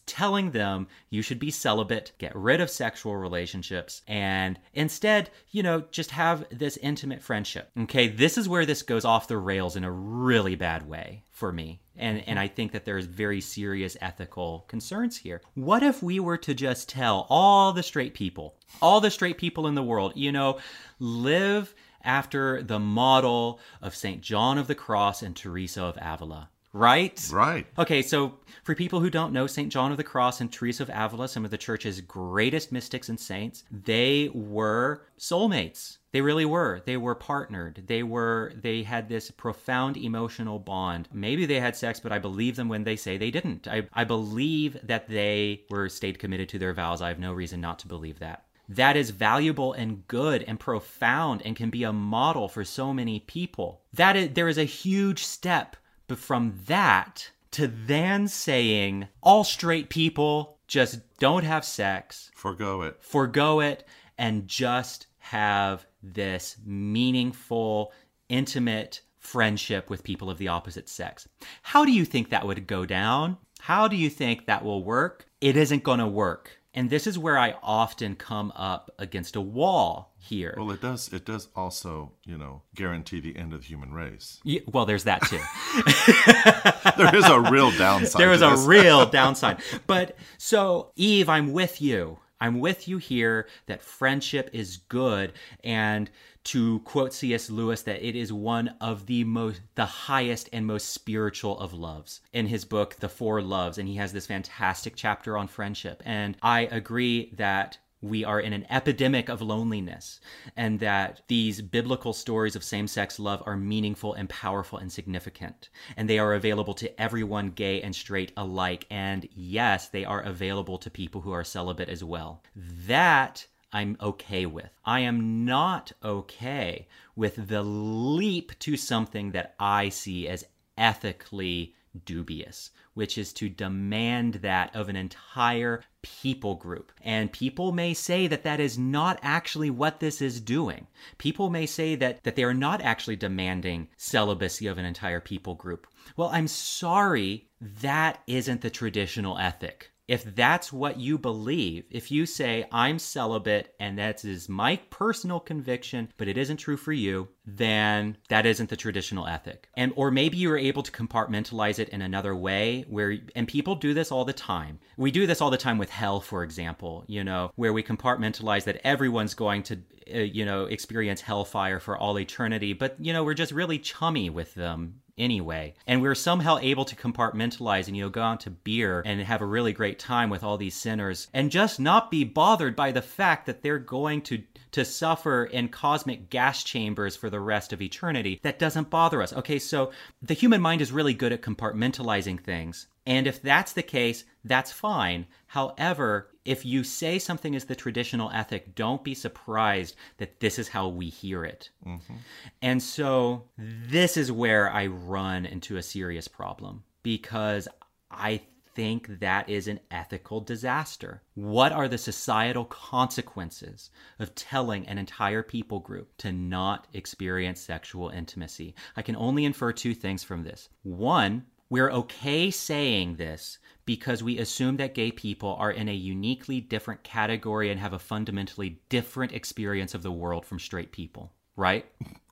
telling them you should be celibate, get rid of sexual relationships, and instead, you know, just have this intimate friendship. Okay, this is where this goes off the rails in a really bad way for me. And, and I think that there's very serious ethical concerns here. What if we were to just tell all the straight people, all the straight people in the world, you know, live after the model of St. John of the Cross and Teresa of Avila, right? Right. Okay, so for people who don't know St. John of the Cross and Teresa of Avila, some of the church's greatest mystics and saints, they were soulmates. They really were. They were partnered. They were they had this profound emotional bond. Maybe they had sex, but I believe them when they say they didn't. I, I believe that they were stayed committed to their vows. I have no reason not to believe that. That is valuable and good and profound and can be a model for so many people. That is, there is a huge step but from that to then saying all straight people just don't have sex, Forgo it. forgo it, and just have this meaningful, intimate friendship with people of the opposite sex. How do you think that would go down? How do you think that will work? It isn't going to work. And this is where I often come up against a wall here. Well, it does. It does also, you know, guarantee the end of the human race. Y- well, there's that too. There is a real downside. there is a real downside. But so, Eve, I'm with you. I'm with you here that friendship is good and to quote C.S. Lewis that it is one of the most the highest and most spiritual of loves in his book The Four Loves and he has this fantastic chapter on friendship and I agree that we are in an epidemic of loneliness, and that these biblical stories of same sex love are meaningful and powerful and significant. And they are available to everyone, gay and straight alike. And yes, they are available to people who are celibate as well. That I'm okay with. I am not okay with the leap to something that I see as ethically dubious, which is to demand that of an entire people group. And people may say that that is not actually what this is doing. People may say that, that they are not actually demanding celibacy of an entire people group. Well, I'm sorry, that isn't the traditional ethic. If that's what you believe, if you say, I'm celibate and that is my personal conviction, but it isn't true for you, then that isn't the traditional ethic. And or maybe you were able to compartmentalize it in another way where and people do this all the time. We do this all the time with hell, for example, you know, where we compartmentalize that everyone's going to uh, you know, experience hellfire for all eternity, but you know, we're just really chummy with them anyway. And we're somehow able to compartmentalize and, you know, go out to beer and have a really great time with all these sinners and just not be bothered by the fact that they're going to to suffer in cosmic gas chambers for the rest of eternity. That doesn't bother us. Okay, so the human mind is really good at compartmentalizing things. And if that's the case, that's fine. However, if you say something is the traditional ethic, don't be surprised that this is how we hear it. Mm-hmm. And so this is where I run into a serious problem because I think that is an ethical disaster. What are the societal consequences of telling an entire people group to not experience sexual intimacy? I can only infer two things from this. One, we're okay saying this because we assume that gay people are in a uniquely different category and have a fundamentally different experience of the world from straight people, right?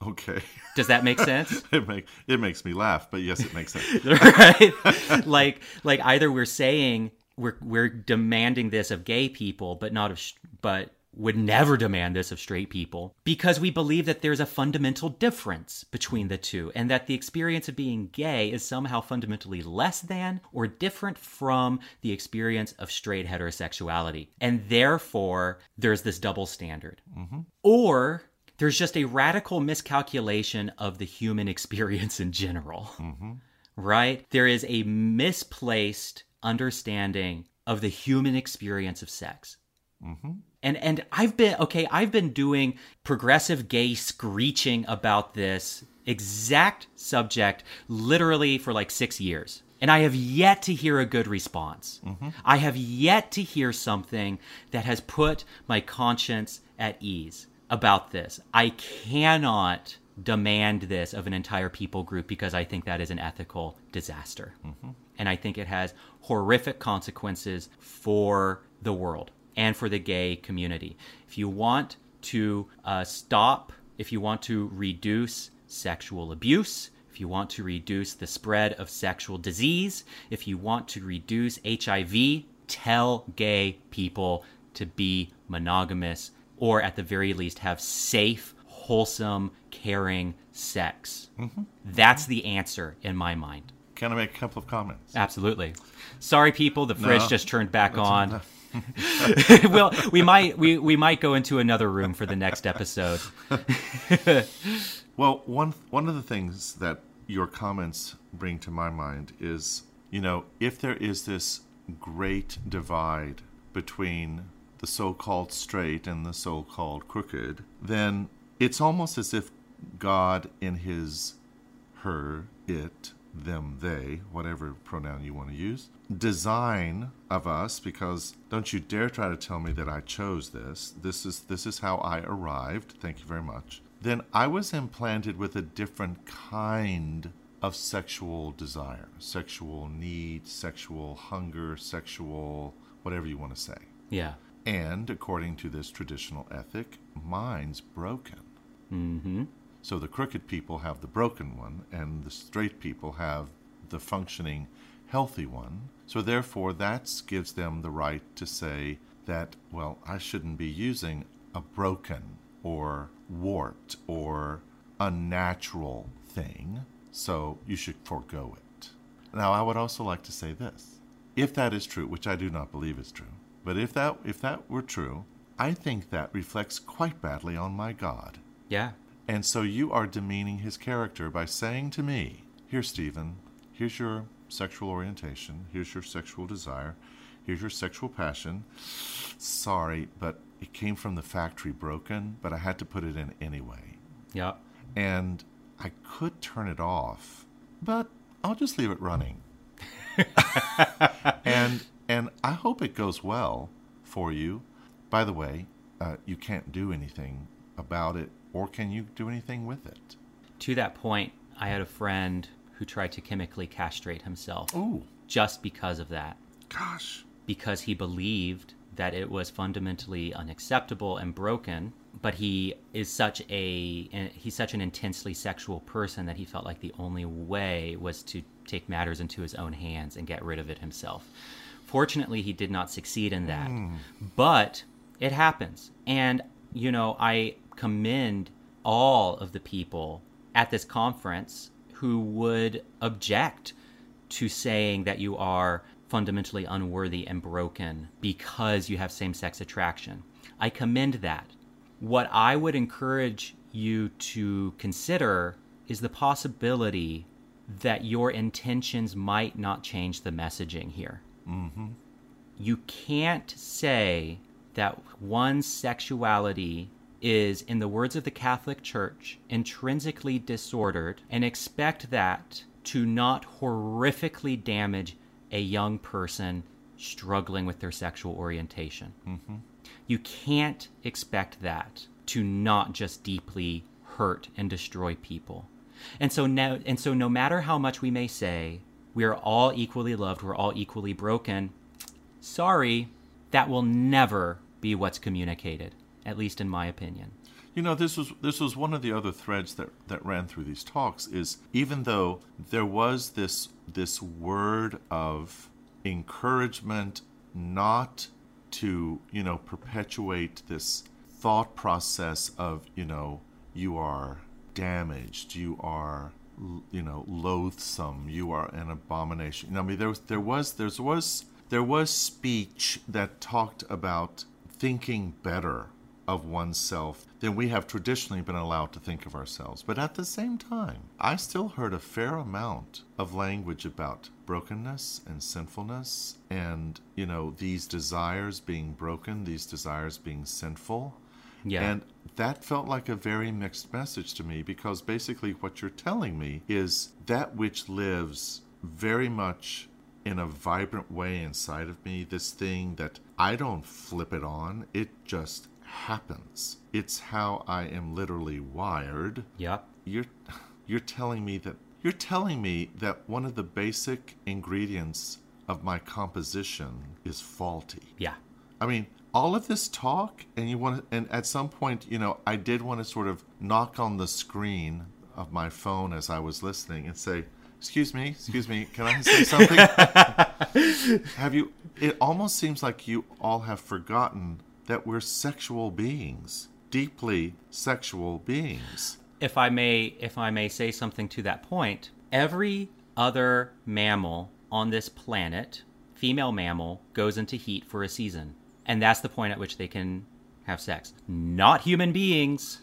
Okay. Does that make sense? it make it makes me laugh, but yes, it makes sense. right? like like either we're saying we're we're demanding this of gay people, but not of sh- but would never demand this of straight people because we believe that there's a fundamental difference between the two and that the experience of being gay is somehow fundamentally less than or different from the experience of straight heterosexuality. And therefore, there's this double standard. Mm-hmm. Or there's just a radical miscalculation of the human experience in general. Mm-hmm. Right? There is a misplaced understanding of the human experience of sex. Mm-hmm. And and I've been okay, I've been doing progressive gay screeching about this exact subject literally for like 6 years. And I have yet to hear a good response. Mm-hmm. I have yet to hear something that has put my conscience at ease about this. I cannot demand this of an entire people group because I think that is an ethical disaster. Mm-hmm. And I think it has horrific consequences for the world and for the gay community. If you want to uh, stop, if you want to reduce sexual abuse, if you want to reduce the spread of sexual disease, if you want to reduce HIV, tell gay people to be monogamous or at the very least have safe, wholesome, caring sex. That's the answer in my mind. Can I make a couple of comments? Absolutely. Sorry, people, the fridge No, just turned back on. enough. well, we might we, we might go into another room for the next episode. Well, one one of the things that your comments bring to my mind is, you know, if there is this great divide between the so-called straight and the so-called crooked, then it's almost as if God in his her, it, them, they, whatever pronoun you want to use, design of us because don't you dare try to tell me that I chose this. This is this is how I arrived. Thank you very much. Then I was implanted with a different kind of sexual desire, sexual need, sexual hunger, sexual whatever you want to say. Yeah. And according to this traditional ethic, mine's broken. Mm-hmm. So the crooked people have the broken one, and the straight people have the functioning, healthy one. So therefore, that gives them the right to say that, well, I shouldn't be using a broken or warped or unnatural thing, so you should forego it. Now, I would also like to say this. If that is true, which I do not believe is true, but if that if that were true, I think that reflects quite badly on my God. Yeah. And so you are demeaning his character by saying to me, Here, Stephen, here's your sexual orientation, here's your sexual desire, here's your sexual passion. Sorry, but it came from the factory broken, but I had to put it in anyway. Yeah. And I could turn it off, but I'll just leave it running. and and I hope it goes well for you. By the way, uh, you can't do anything about it, or can you do anything with it? To that point, I had a friend who tried to chemically castrate himself Oh, just because of that. gosh. because he believed that it was fundamentally unacceptable and broken but he is such a he's such an intensely sexual person that he felt like the only way was to take matters into his own hands and get rid of it himself fortunately he did not succeed in that hmm. but it happens and you know i commend all of the people at this conference who would object to saying that you are fundamentally unworthy and broken because you have same sex attraction. I commend that. What I would encourage you to consider is the possibility that your intentions might not change the messaging here. Mm-hmm. You can't say that one's sexuality is, in the words of the Catholic Church, intrinsically disordered and expect that to not horrifically damage a young person struggling with their sexual orientation. Mm-hmm. You can't expect that to not just deeply hurt and destroy people. And so now and so no matter how much we may say we are all equally loved, we're all equally broken, sorry, that will never be what's communicated, at least in my opinion. You know, this was this was one of the other threads that, that ran through these talks is even though there was this this word of encouragement not to, you know, perpetuate this thought process of, you know, you are damaged, you are you know, loathsome, you are an abomination. You know, I mean there was there was there was there was speech that talked about thinking better of oneself than we have traditionally been allowed to think of ourselves. But at the same time, I still heard a fair amount of language about brokenness and sinfulness and, you know, these desires being broken, these desires being sinful. Yeah. And that felt like a very mixed message to me because basically what you're telling me is that which lives very much in a vibrant way inside of me, this thing that I don't flip it on, it just happens. It's how I am literally wired. Yep. You're you're telling me that you're telling me that one of the basic ingredients of my composition is faulty. Yeah. I mean, all of this talk and you want to, and at some point, you know, I did want to sort of knock on the screen of my phone as I was listening and say, excuse me, excuse me, can I say something? have you, it almost seems like you all have forgotten that we're sexual beings, deeply sexual beings. If I may, if I may say something to that point, every other mammal on this planet, female mammal, goes into heat for a season. And that's the point at which they can have sex. Not human beings.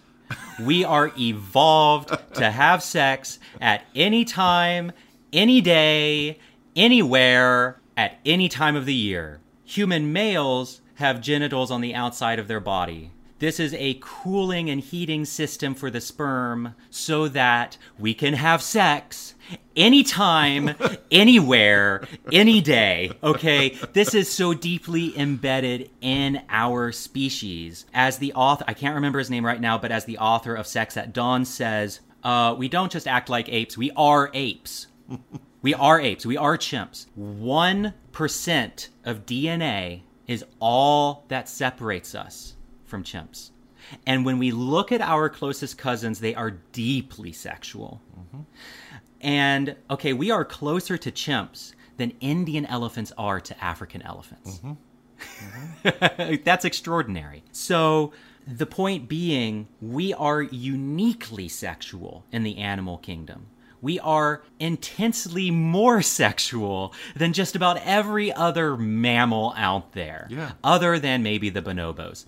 We are evolved to have sex at any time, any day, anywhere, at any time of the year. Human males have genitals on the outside of their body. This is a cooling and heating system for the sperm so that we can have sex anytime, anywhere, any day. Okay? This is so deeply embedded in our species. As the author, I can't remember his name right now, but as the author of Sex at Dawn says, uh, we don't just act like apes, we are apes. we are apes, we are chimps. 1% of DNA is all that separates us from chimps. And when we look at our closest cousins, they are deeply sexual. Mm-hmm. And okay, we are closer to chimps than Indian elephants are to African elephants. Mm-hmm. Mm-hmm. That's extraordinary. So, the point being, we are uniquely sexual in the animal kingdom we are intensely more sexual than just about every other mammal out there. Yeah. Other than maybe the bonobos.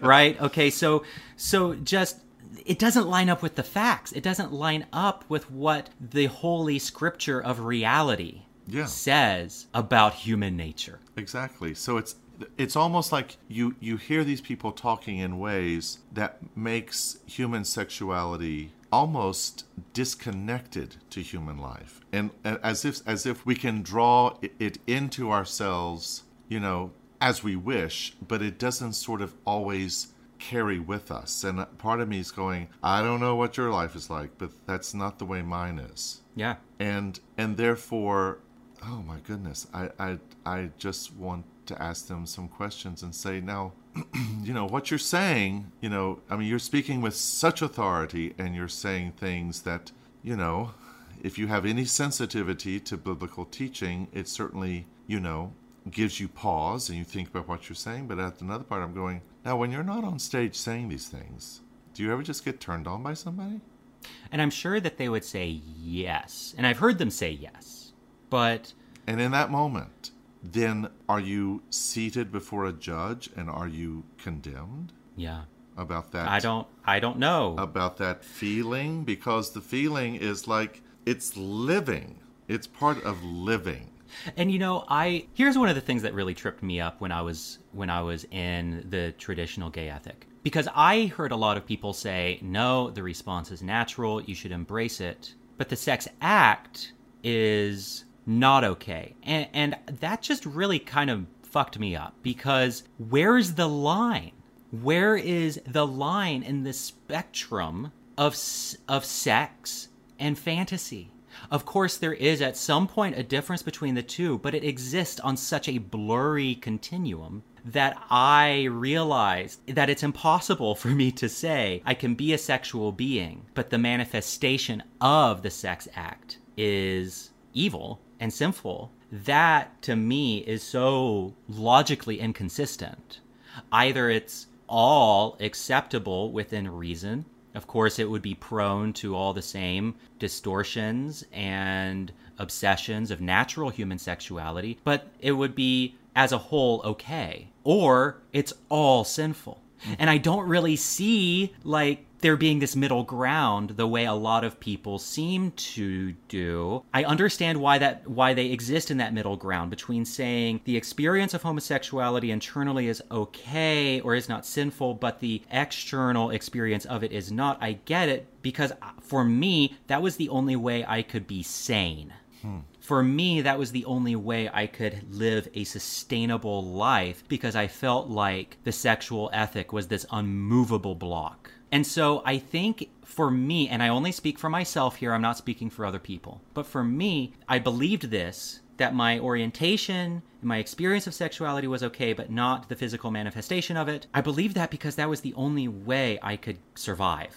right? Okay, so so just it doesn't line up with the facts. It doesn't line up with what the holy scripture of reality yeah. says about human nature. Exactly. So it's it's almost like you you hear these people talking in ways that makes human sexuality almost disconnected to human life. And, and, as if as if we can draw it into ourselves you know as we wish but it doesn't sort of always carry with us. And part of me is going i don't know what your life is like but that's not the way mine is. Yeah. And and therefore oh my goodness i i, I just want to ask them some questions and say now you know, what you're saying, you know, I mean, you're speaking with such authority and you're saying things that, you know, if you have any sensitivity to biblical teaching, it certainly, you know, gives you pause and you think about what you're saying. But at another part, I'm going, now, when you're not on stage saying these things, do you ever just get turned on by somebody? And I'm sure that they would say yes. And I've heard them say yes. But And in that moment, then are you seated before a judge and are you condemned yeah, about that? I don't I don't know. about that feeling because the feeling is like it's living. It's part of living. And you know, I here's one of the things that really tripped me up when I was when I was in the traditional gay ethic. Because I heard a lot of people say, "No, the response is natural, you should embrace it." But the sex act is not okay. And and that just really kind of fucked me up because where's the line? Where is the line in the spectrum of of sex and fantasy? Of course, there is at some point a difference between the two, but it exists on such a blurry continuum that I realized that it's impossible for me to say I can be a sexual being, but the manifestation of the sex act is evil and sinful. That to me is so logically inconsistent. Either it's all acceptable within reason. Of course, it would be prone to all the same distortions and obsessions of natural human sexuality, but it would be as a whole okay. Or it's all sinful. Mm. And I don't really see like there being this middle ground the way a lot of people seem to do. I understand why that why they exist in that middle ground between saying the experience of homosexuality internally is okay or is not sinful, but the external experience of it is not. I get it because uh, for me that was the only way I could be sane. For me, that was the only way I could live a sustainable life because I felt like the sexual ethic was this unmovable block. And so I think for me, and I only speak for myself here, I'm not speaking for other people, but for me, I believed this that my orientation and my experience of sexuality was okay, but not the physical manifestation of it. I believed that because that was the only way I could survive.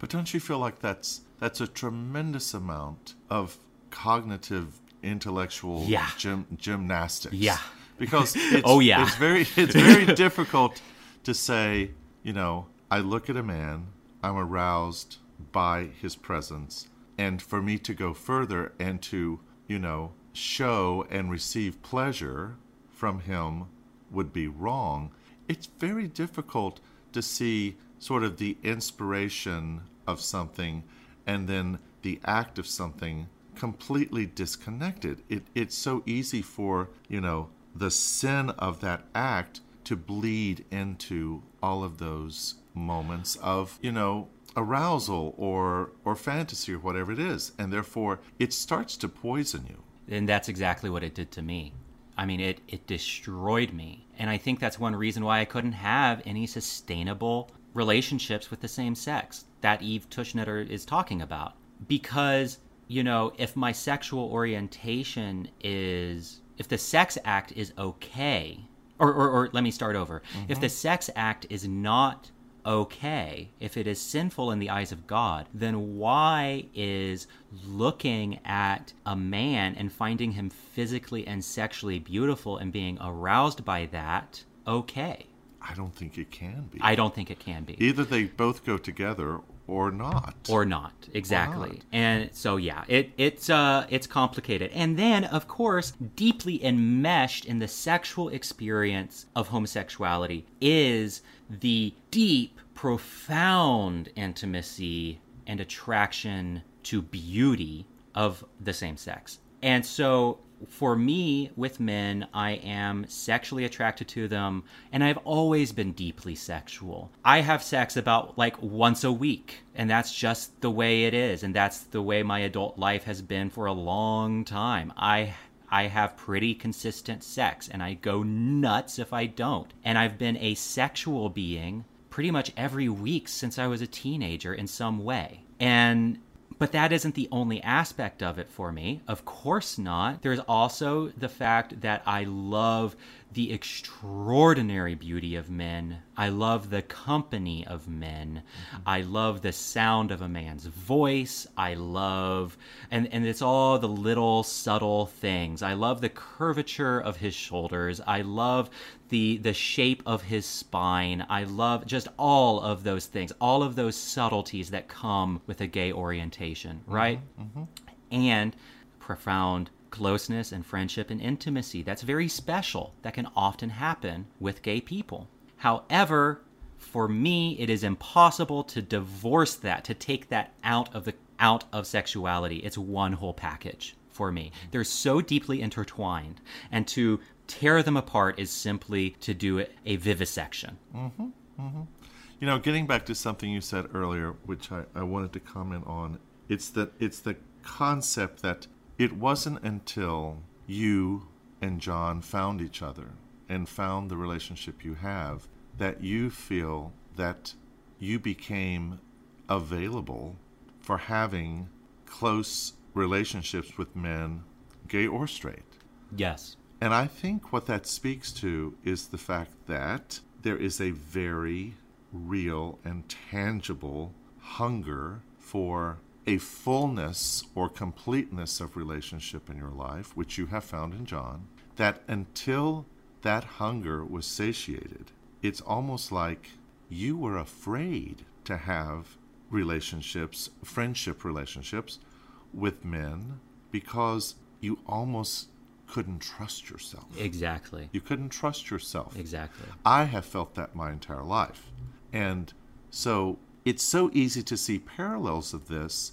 But don't you feel like that's that's a tremendous amount of cognitive intellectual Yeah. gym, gymnastics? Yeah. Because oh, it's, Oh, yeah. it's very it's very difficult to say, you know, I look at a man, I'm aroused by his presence, and for me to go further and to, you know, show and receive pleasure from him would be wrong. It's very difficult to see sort of the inspiration of something and then the act of something completely disconnected. It, it's so easy for, you know, the sin of that act to bleed into all of those moments of, you know, arousal or or fantasy or whatever it is. And therefore it starts to poison you. And that's exactly what it did to me. I mean, it, it destroyed me. And I think that's one reason why I couldn't have any sustainable relationships with the same sex that Eve Tushnetter is talking about. Because, you know, if my sexual orientation is, if the sex act is okay, or, or, or let me start over. If mm-hmm. the sex act is not okay, if it is sinful in the eyes of God, then why is looking at a man and finding him physically and sexually beautiful and being aroused by that okay? I don't think it can be. I don't think it can be. Either they both go together or not. or not exactly not? and so yeah it it's uh it's complicated and then of course deeply enmeshed in the sexual experience of homosexuality is the deep profound intimacy and attraction to beauty of the same sex and so for me with men i am sexually attracted to them and i've always been deeply sexual i have sex about like once a week and that's just the way it is and that's the way my adult life has been for a long time i I have pretty consistent sex and I go nuts if I don't. And I've been a sexual being pretty much every week since I was a teenager in some way. And but that isn't the only aspect of it for me. Of course not. There's also the fact that I love the extraordinary beauty of men. I love the company of men. I love the sound of a man's voice. I love and and it's all the little subtle things. I love the curvature of his shoulders. I love the the shape of his spine. I love just all of those things, all of those subtleties that come with a gay orientation, right? mm-hmm And profound closeness and friendship and intimacy. That's very special. That can often happen with gay people. However, for me, it is impossible to divorce that, to take that out of the out of sexuality. It's one whole package for me. They're so deeply intertwined, and to tear them apart is simply to do a vivisection. Mm-hmm, mm-hmm. You know, getting back to something you said earlier, which I, I wanted to comment on, it's that it's the concept that it wasn't until you and John found each other and found the relationship you have that you feel that you became available for having close relationships with men, gay or straight. Yes. And I think what that speaks to is the fact that there is a very real and tangible hunger for a fullness or completeness of relationship in your life, which you have found in John, that until that hunger was satiated, it's almost like you were afraid to have relationships, friendship relationships with men because you almost couldn't trust yourself. Exactly. You couldn't trust yourself. Exactly. I have felt that my entire life. And so it's so easy to see parallels of this.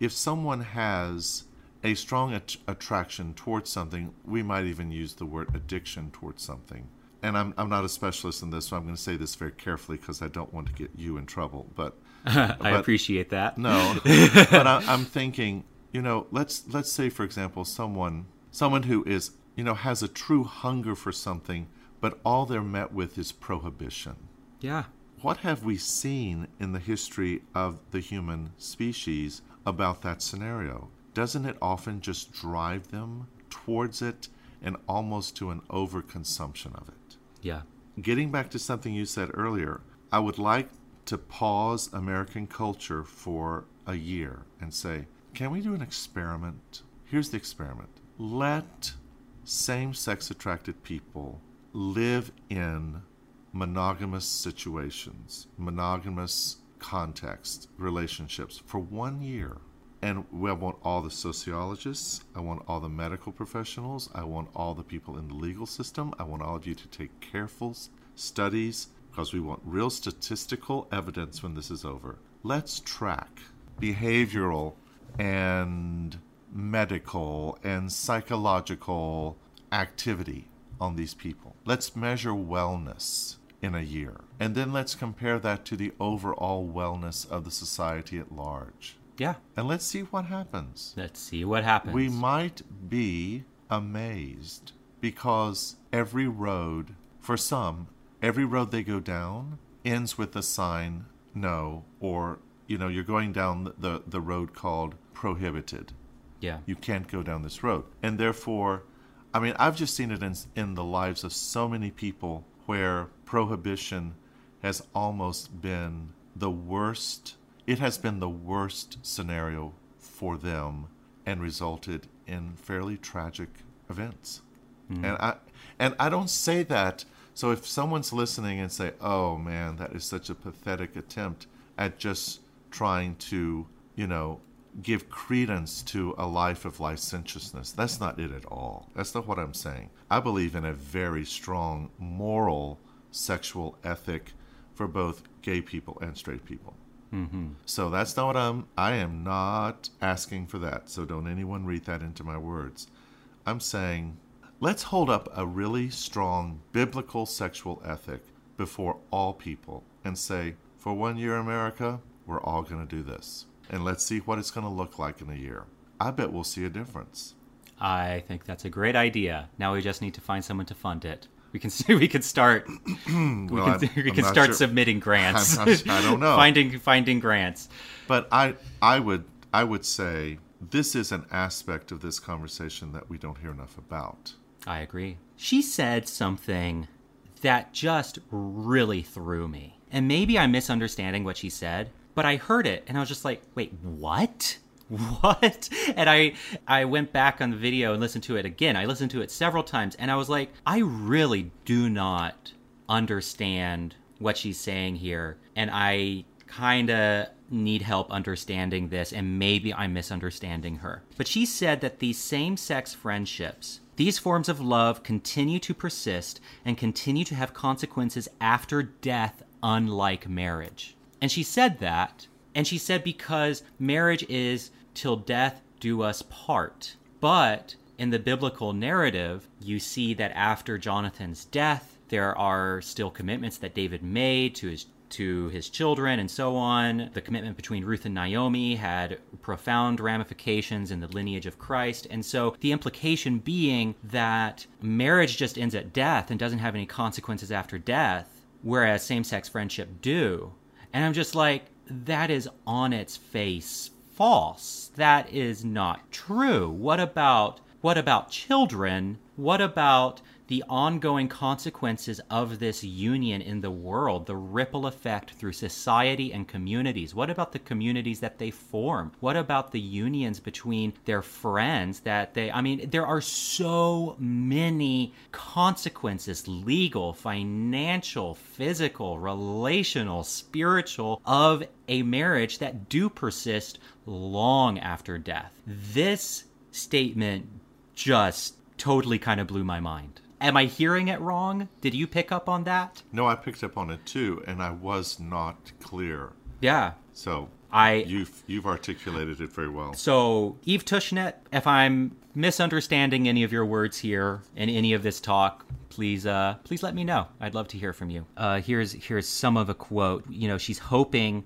If someone has a strong at- attraction towards something, we might even use the word addiction towards something. And I'm, I'm not a specialist in this, so I'm going to say this very carefully because I don't want to get you in trouble. But I But- appreciate that. no, but I, I'm thinking, you know, let's let's say, for example, someone someone who is, you know, has a true hunger for something, but all they're met with is prohibition. Yeah. What have we seen in the history of the human species about that scenario? Doesn't it often just drive them towards it and almost to an overconsumption of it? Yeah. Getting back to something you said earlier, I would like to pause American culture for a year and say, can we do an experiment? Here's the experiment. Let same sex attracted people live in monogamous situations, monogamous context, relationships for one year. And we- I want all the sociologists, I want all the medical professionals, I want all the people in the legal system, I want all of you to take careful studies because we want real statistical evidence when this is over. Let's track behavioral and medical and psychological activity on these people. Let's measure wellness in a year. And then let's compare that to the overall wellness of the society at large. Yeah. And let's see what happens. Let's see what happens. We might be amazed because every road, for some, every road they go down ends with a sign no, or, you know, you're going down the, the road called prohibited. yeah. You can't go down this road. And therefore, I mean, I've just seen it in, in the lives of so many people where prohibition has almost been the worst, it has been the worst scenario for them and resulted in fairly tragic events. Mm-hmm. And I and I don't say that so if someone's listening and say, "Oh man, that is such a pathetic attempt at just trying to, you know, give credence to a life of licentiousness." That's not it at all. That's not what I'm saying. I believe in a very strong moral sexual ethic for both gay people and straight people. Mm-hmm. So that's not what I'm. I am not asking for that. So don't anyone read that into my words. I'm saying let's hold up a really strong biblical sexual ethic before all people and say, for one year, America, we're all going to do this. And let's see what it's going to look like in a year. I bet we'll see a difference. I think that's a great idea. Now we just need to find someone to fund it. We can we can start we Well, can, I'm- we can start sure- submitting grants. Not- I don't know. finding finding grants. But I, I would, I would say this is an aspect of this conversation that we don't hear enough about. I agree. She said something that just really threw me. And maybe I'm misunderstanding what she said, but I heard it and I was just like, wait, what? what? And I I went back on the video and listened to it again. I listened to it several times and I was like, I really do not understand what she's saying here. And I kind of need help understanding this and maybe I'm misunderstanding her. But she said that these same-sex friendships these forms of love continue to persist and continue to have consequences after death, unlike marriage. And she said that, and she said because marriage is till death do us part. But in the biblical narrative, you see that after Jonathan's death, there are still commitments that David made to his to his children and so on. The commitment between Ruth and Naomi had profound ramifications in the lineage of Christ. And so the implication being that marriage just ends at death and doesn't have any consequences after death, whereas same sex friendship do. And I'm just like, that is on its face false. That is not true. What about what about children? What about the ongoing consequences of this union in the world, the ripple effect through society and communities. What about the communities that they form? What about the unions between their friends that they, I mean, there are so many consequences legal, financial, physical, relational, spiritual of a marriage that do persist long after death. This statement just totally kind of blew my mind. Am I hearing it wrong? Did you pick up on that? No, I picked up on it too, and I was not clear. Yeah. So I you've you've articulated it very well. So Eve Tushnet, if I'm misunderstanding any of your words here in any of this talk, please uh please let me know. I'd love to hear from you. Uh here's here's some of a quote. You know, she's hoping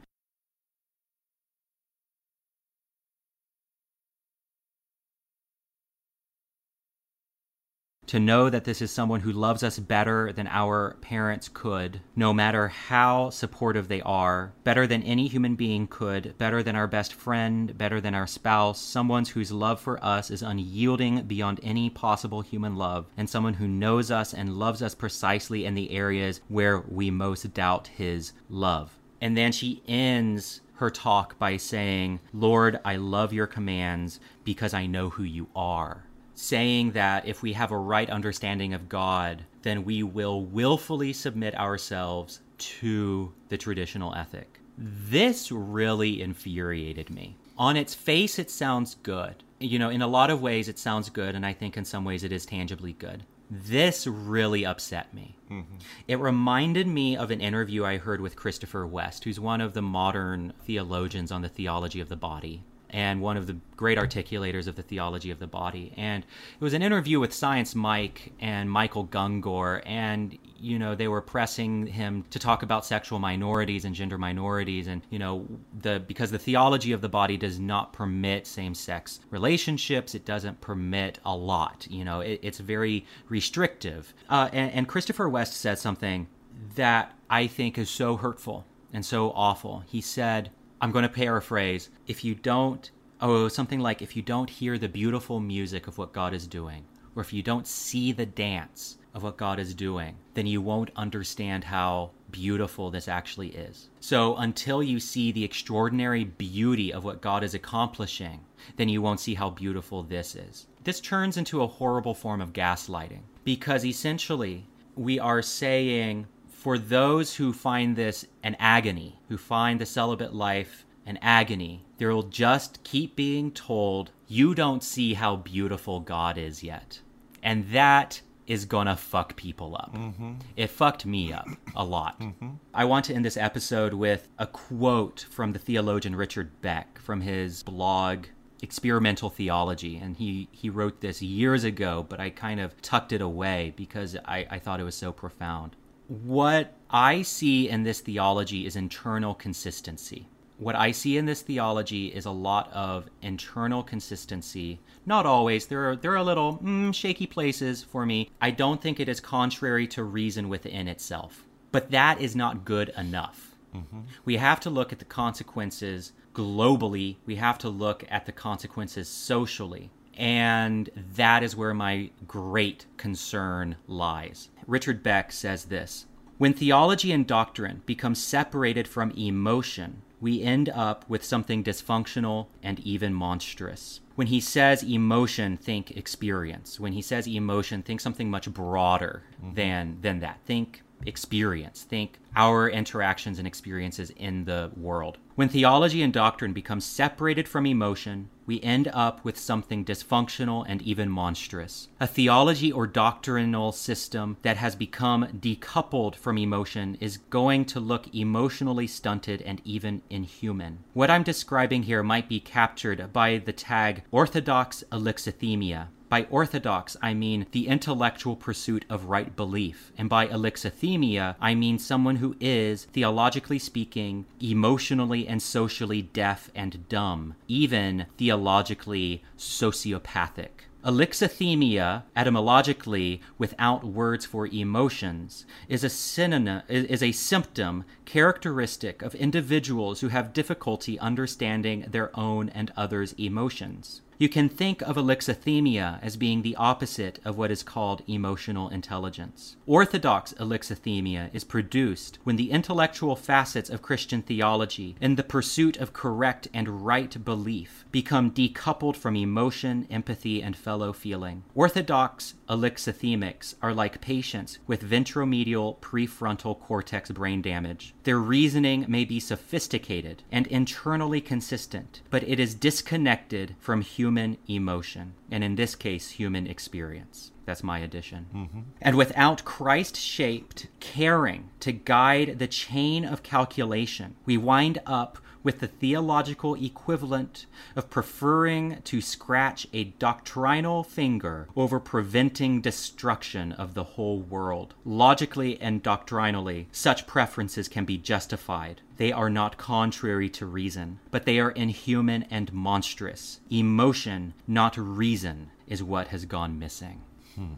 to know that this is someone who loves us better than our parents could, no matter how supportive they are, better than any human being could, better than our best friend, better than our spouse, someone whose love for us is unyielding beyond any possible human love, and someone who knows us and loves us precisely in the areas where we most doubt his love. And then she ends her talk by saying, Lord, I love your commands because I know who you are saying that if we have a right understanding of God, then we will willfully submit ourselves to the traditional ethic. This really infuriated me. On its face, it sounds good. You know, in a lot of ways, it sounds good, and I think in some ways it is tangibly good. This really upset me. Mm-hmm. It reminded me of an interview I heard with Christopher West, who's one of the modern theologians on the theology of the body and one of the great articulators of the theology of the body. And it was an interview with Science Mike and Michael Gungor, and you know they were pressing him to talk about sexual minorities and gender minorities, and you know the because the theology of the body does not permit same-sex relationships. It doesn't permit a lot. You know, it, it's very restrictive. Uh, and, and Christopher West said something that I think is so hurtful and so awful. He said I'm going to paraphrase. If you don't, oh, something like if you don't hear the beautiful music of what God is doing, or if you don't see the dance of what God is doing, then you won't understand how beautiful this actually is. So until you see the extraordinary beauty of what God is accomplishing, then you won't see how beautiful this is. This turns into a horrible form of gaslighting because essentially we are saying for those who find this an agony, who find the celibate life an agony, they will just keep being told, you don't see how beautiful God is yet. And that is gonna fuck people up. Mm-hmm. It fucked me up a lot. Mm-hmm. I want to end this episode with a quote from the theologian Richard Beck from his blog experimental theology and he he wrote this years ago but i kind of tucked it away because i, I thought it was so profound what I see in this theology is internal consistency. What I see in this theology is a lot of internal consistency. Not always. There are there are little mm, shaky places for me. I don't think it is contrary to reason within itself. But that is not good enough. Mm-hmm. We have to look at the consequences globally. We have to look at the consequences socially. And that is where my great concern lies. Richard Beck says this When theology and doctrine become separated from emotion, we end up with something dysfunctional and even monstrous. When he says emotion, think experience. When he says emotion, think something much broader mm-hmm. than than that. Think experience. Think our interactions and experiences in the world. When theology and doctrine become separated from emotion, we end up with something dysfunctional and even monstrous. A theology or doctrinal system that has become decoupled from emotion is going to look emotionally stunted and even inhuman. What I'm describing here might be captured by the tag orthodox alexithymia. By orthodox, I mean the intellectual pursuit of right belief. And by alexithymia, I mean someone who is, theologically speaking, emotionally and socially deaf and dumb, even theologically sociopathic. Alexithymia, etymologically, without words for emotions, is a synonym is a symptom characteristic of individuals who have difficulty understanding their own and others' emotions. You can think of alexithymia as being the opposite of what is called emotional intelligence. Orthodox alexithymia is produced when the intellectual facets of Christian theology, in the pursuit of correct and right belief, become decoupled from emotion, empathy, and fellow feeling. Orthodox alexithymics are like patients with ventromedial prefrontal cortex brain damage. Their reasoning may be sophisticated and internally consistent, but it is disconnected from human emotion, and in this case, human experience. That's my addition. Mm-hmm. And without Christ shaped caring to guide the chain of calculation, we wind up with the theological equivalent of preferring to scratch a doctrinal finger over preventing destruction of the whole world. Logically and doctrinally, such preferences can be justified. They are not contrary to reason, but they are inhuman and monstrous. Emotion, not reason, is what has gone missing. Hmm.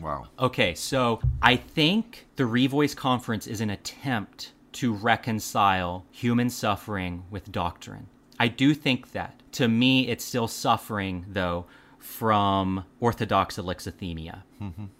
Wow. Okay, so I think the Revoice Conference is an attempt to reconcile human suffering with doctrine. I do think that. To me, it's still suffering, though, from orthodox alexithymia.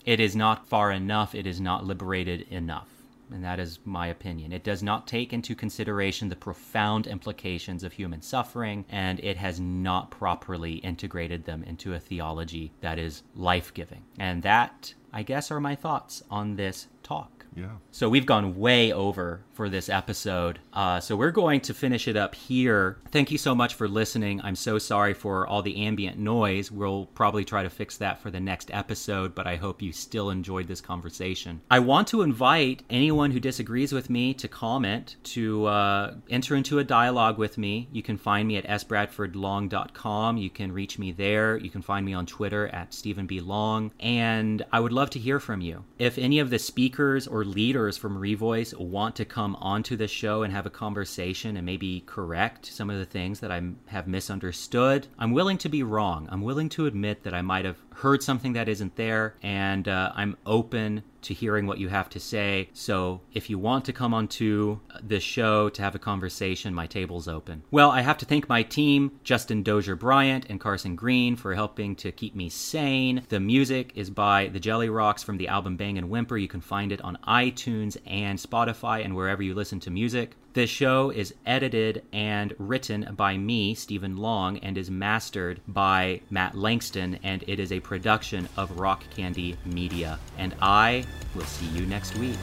It is not far enough, it is not liberated enough. And that is my opinion. It does not take into consideration the profound implications of human suffering, and it has not properly integrated them into a theology that is life giving. And that, I guess, are my thoughts on this talk. Yeah. So we've gone way over for this episode. Uh, so we're going to finish it up here. Thank you so much for listening. I'm so sorry for all the ambient noise. We'll probably try to fix that for the next episode, but I hope you still enjoyed this conversation. I want to invite anyone who disagrees with me to comment, to uh, enter into a dialogue with me. You can find me at sbradfordlong.com. You can reach me there. You can find me on Twitter at Stephen B. Long. And I would love to hear from you. If any of the speakers or leaders from Revoice want to come onto the show and have a conversation and maybe correct some of the things that I have misunderstood, I'm willing to be wrong. I'm willing to admit that I might have heard something that isn't there, and uh, I'm open to hearing what you have to say. So if you want to come onto uh, this show to have a conversation, my table's open. Well, I have to thank my team, Justin Dozier Bryant and Carson Green, for helping to keep me sane. The music is by the Jelly Rocks from the album Bang and Whimper. You can find it on iTunes and Spotify and wherever you listen to music. This show is edited and written by me, Stephen Long, and is mastered by Matt Langston, and it is a production of Rock Candy Media. And I will see you next week.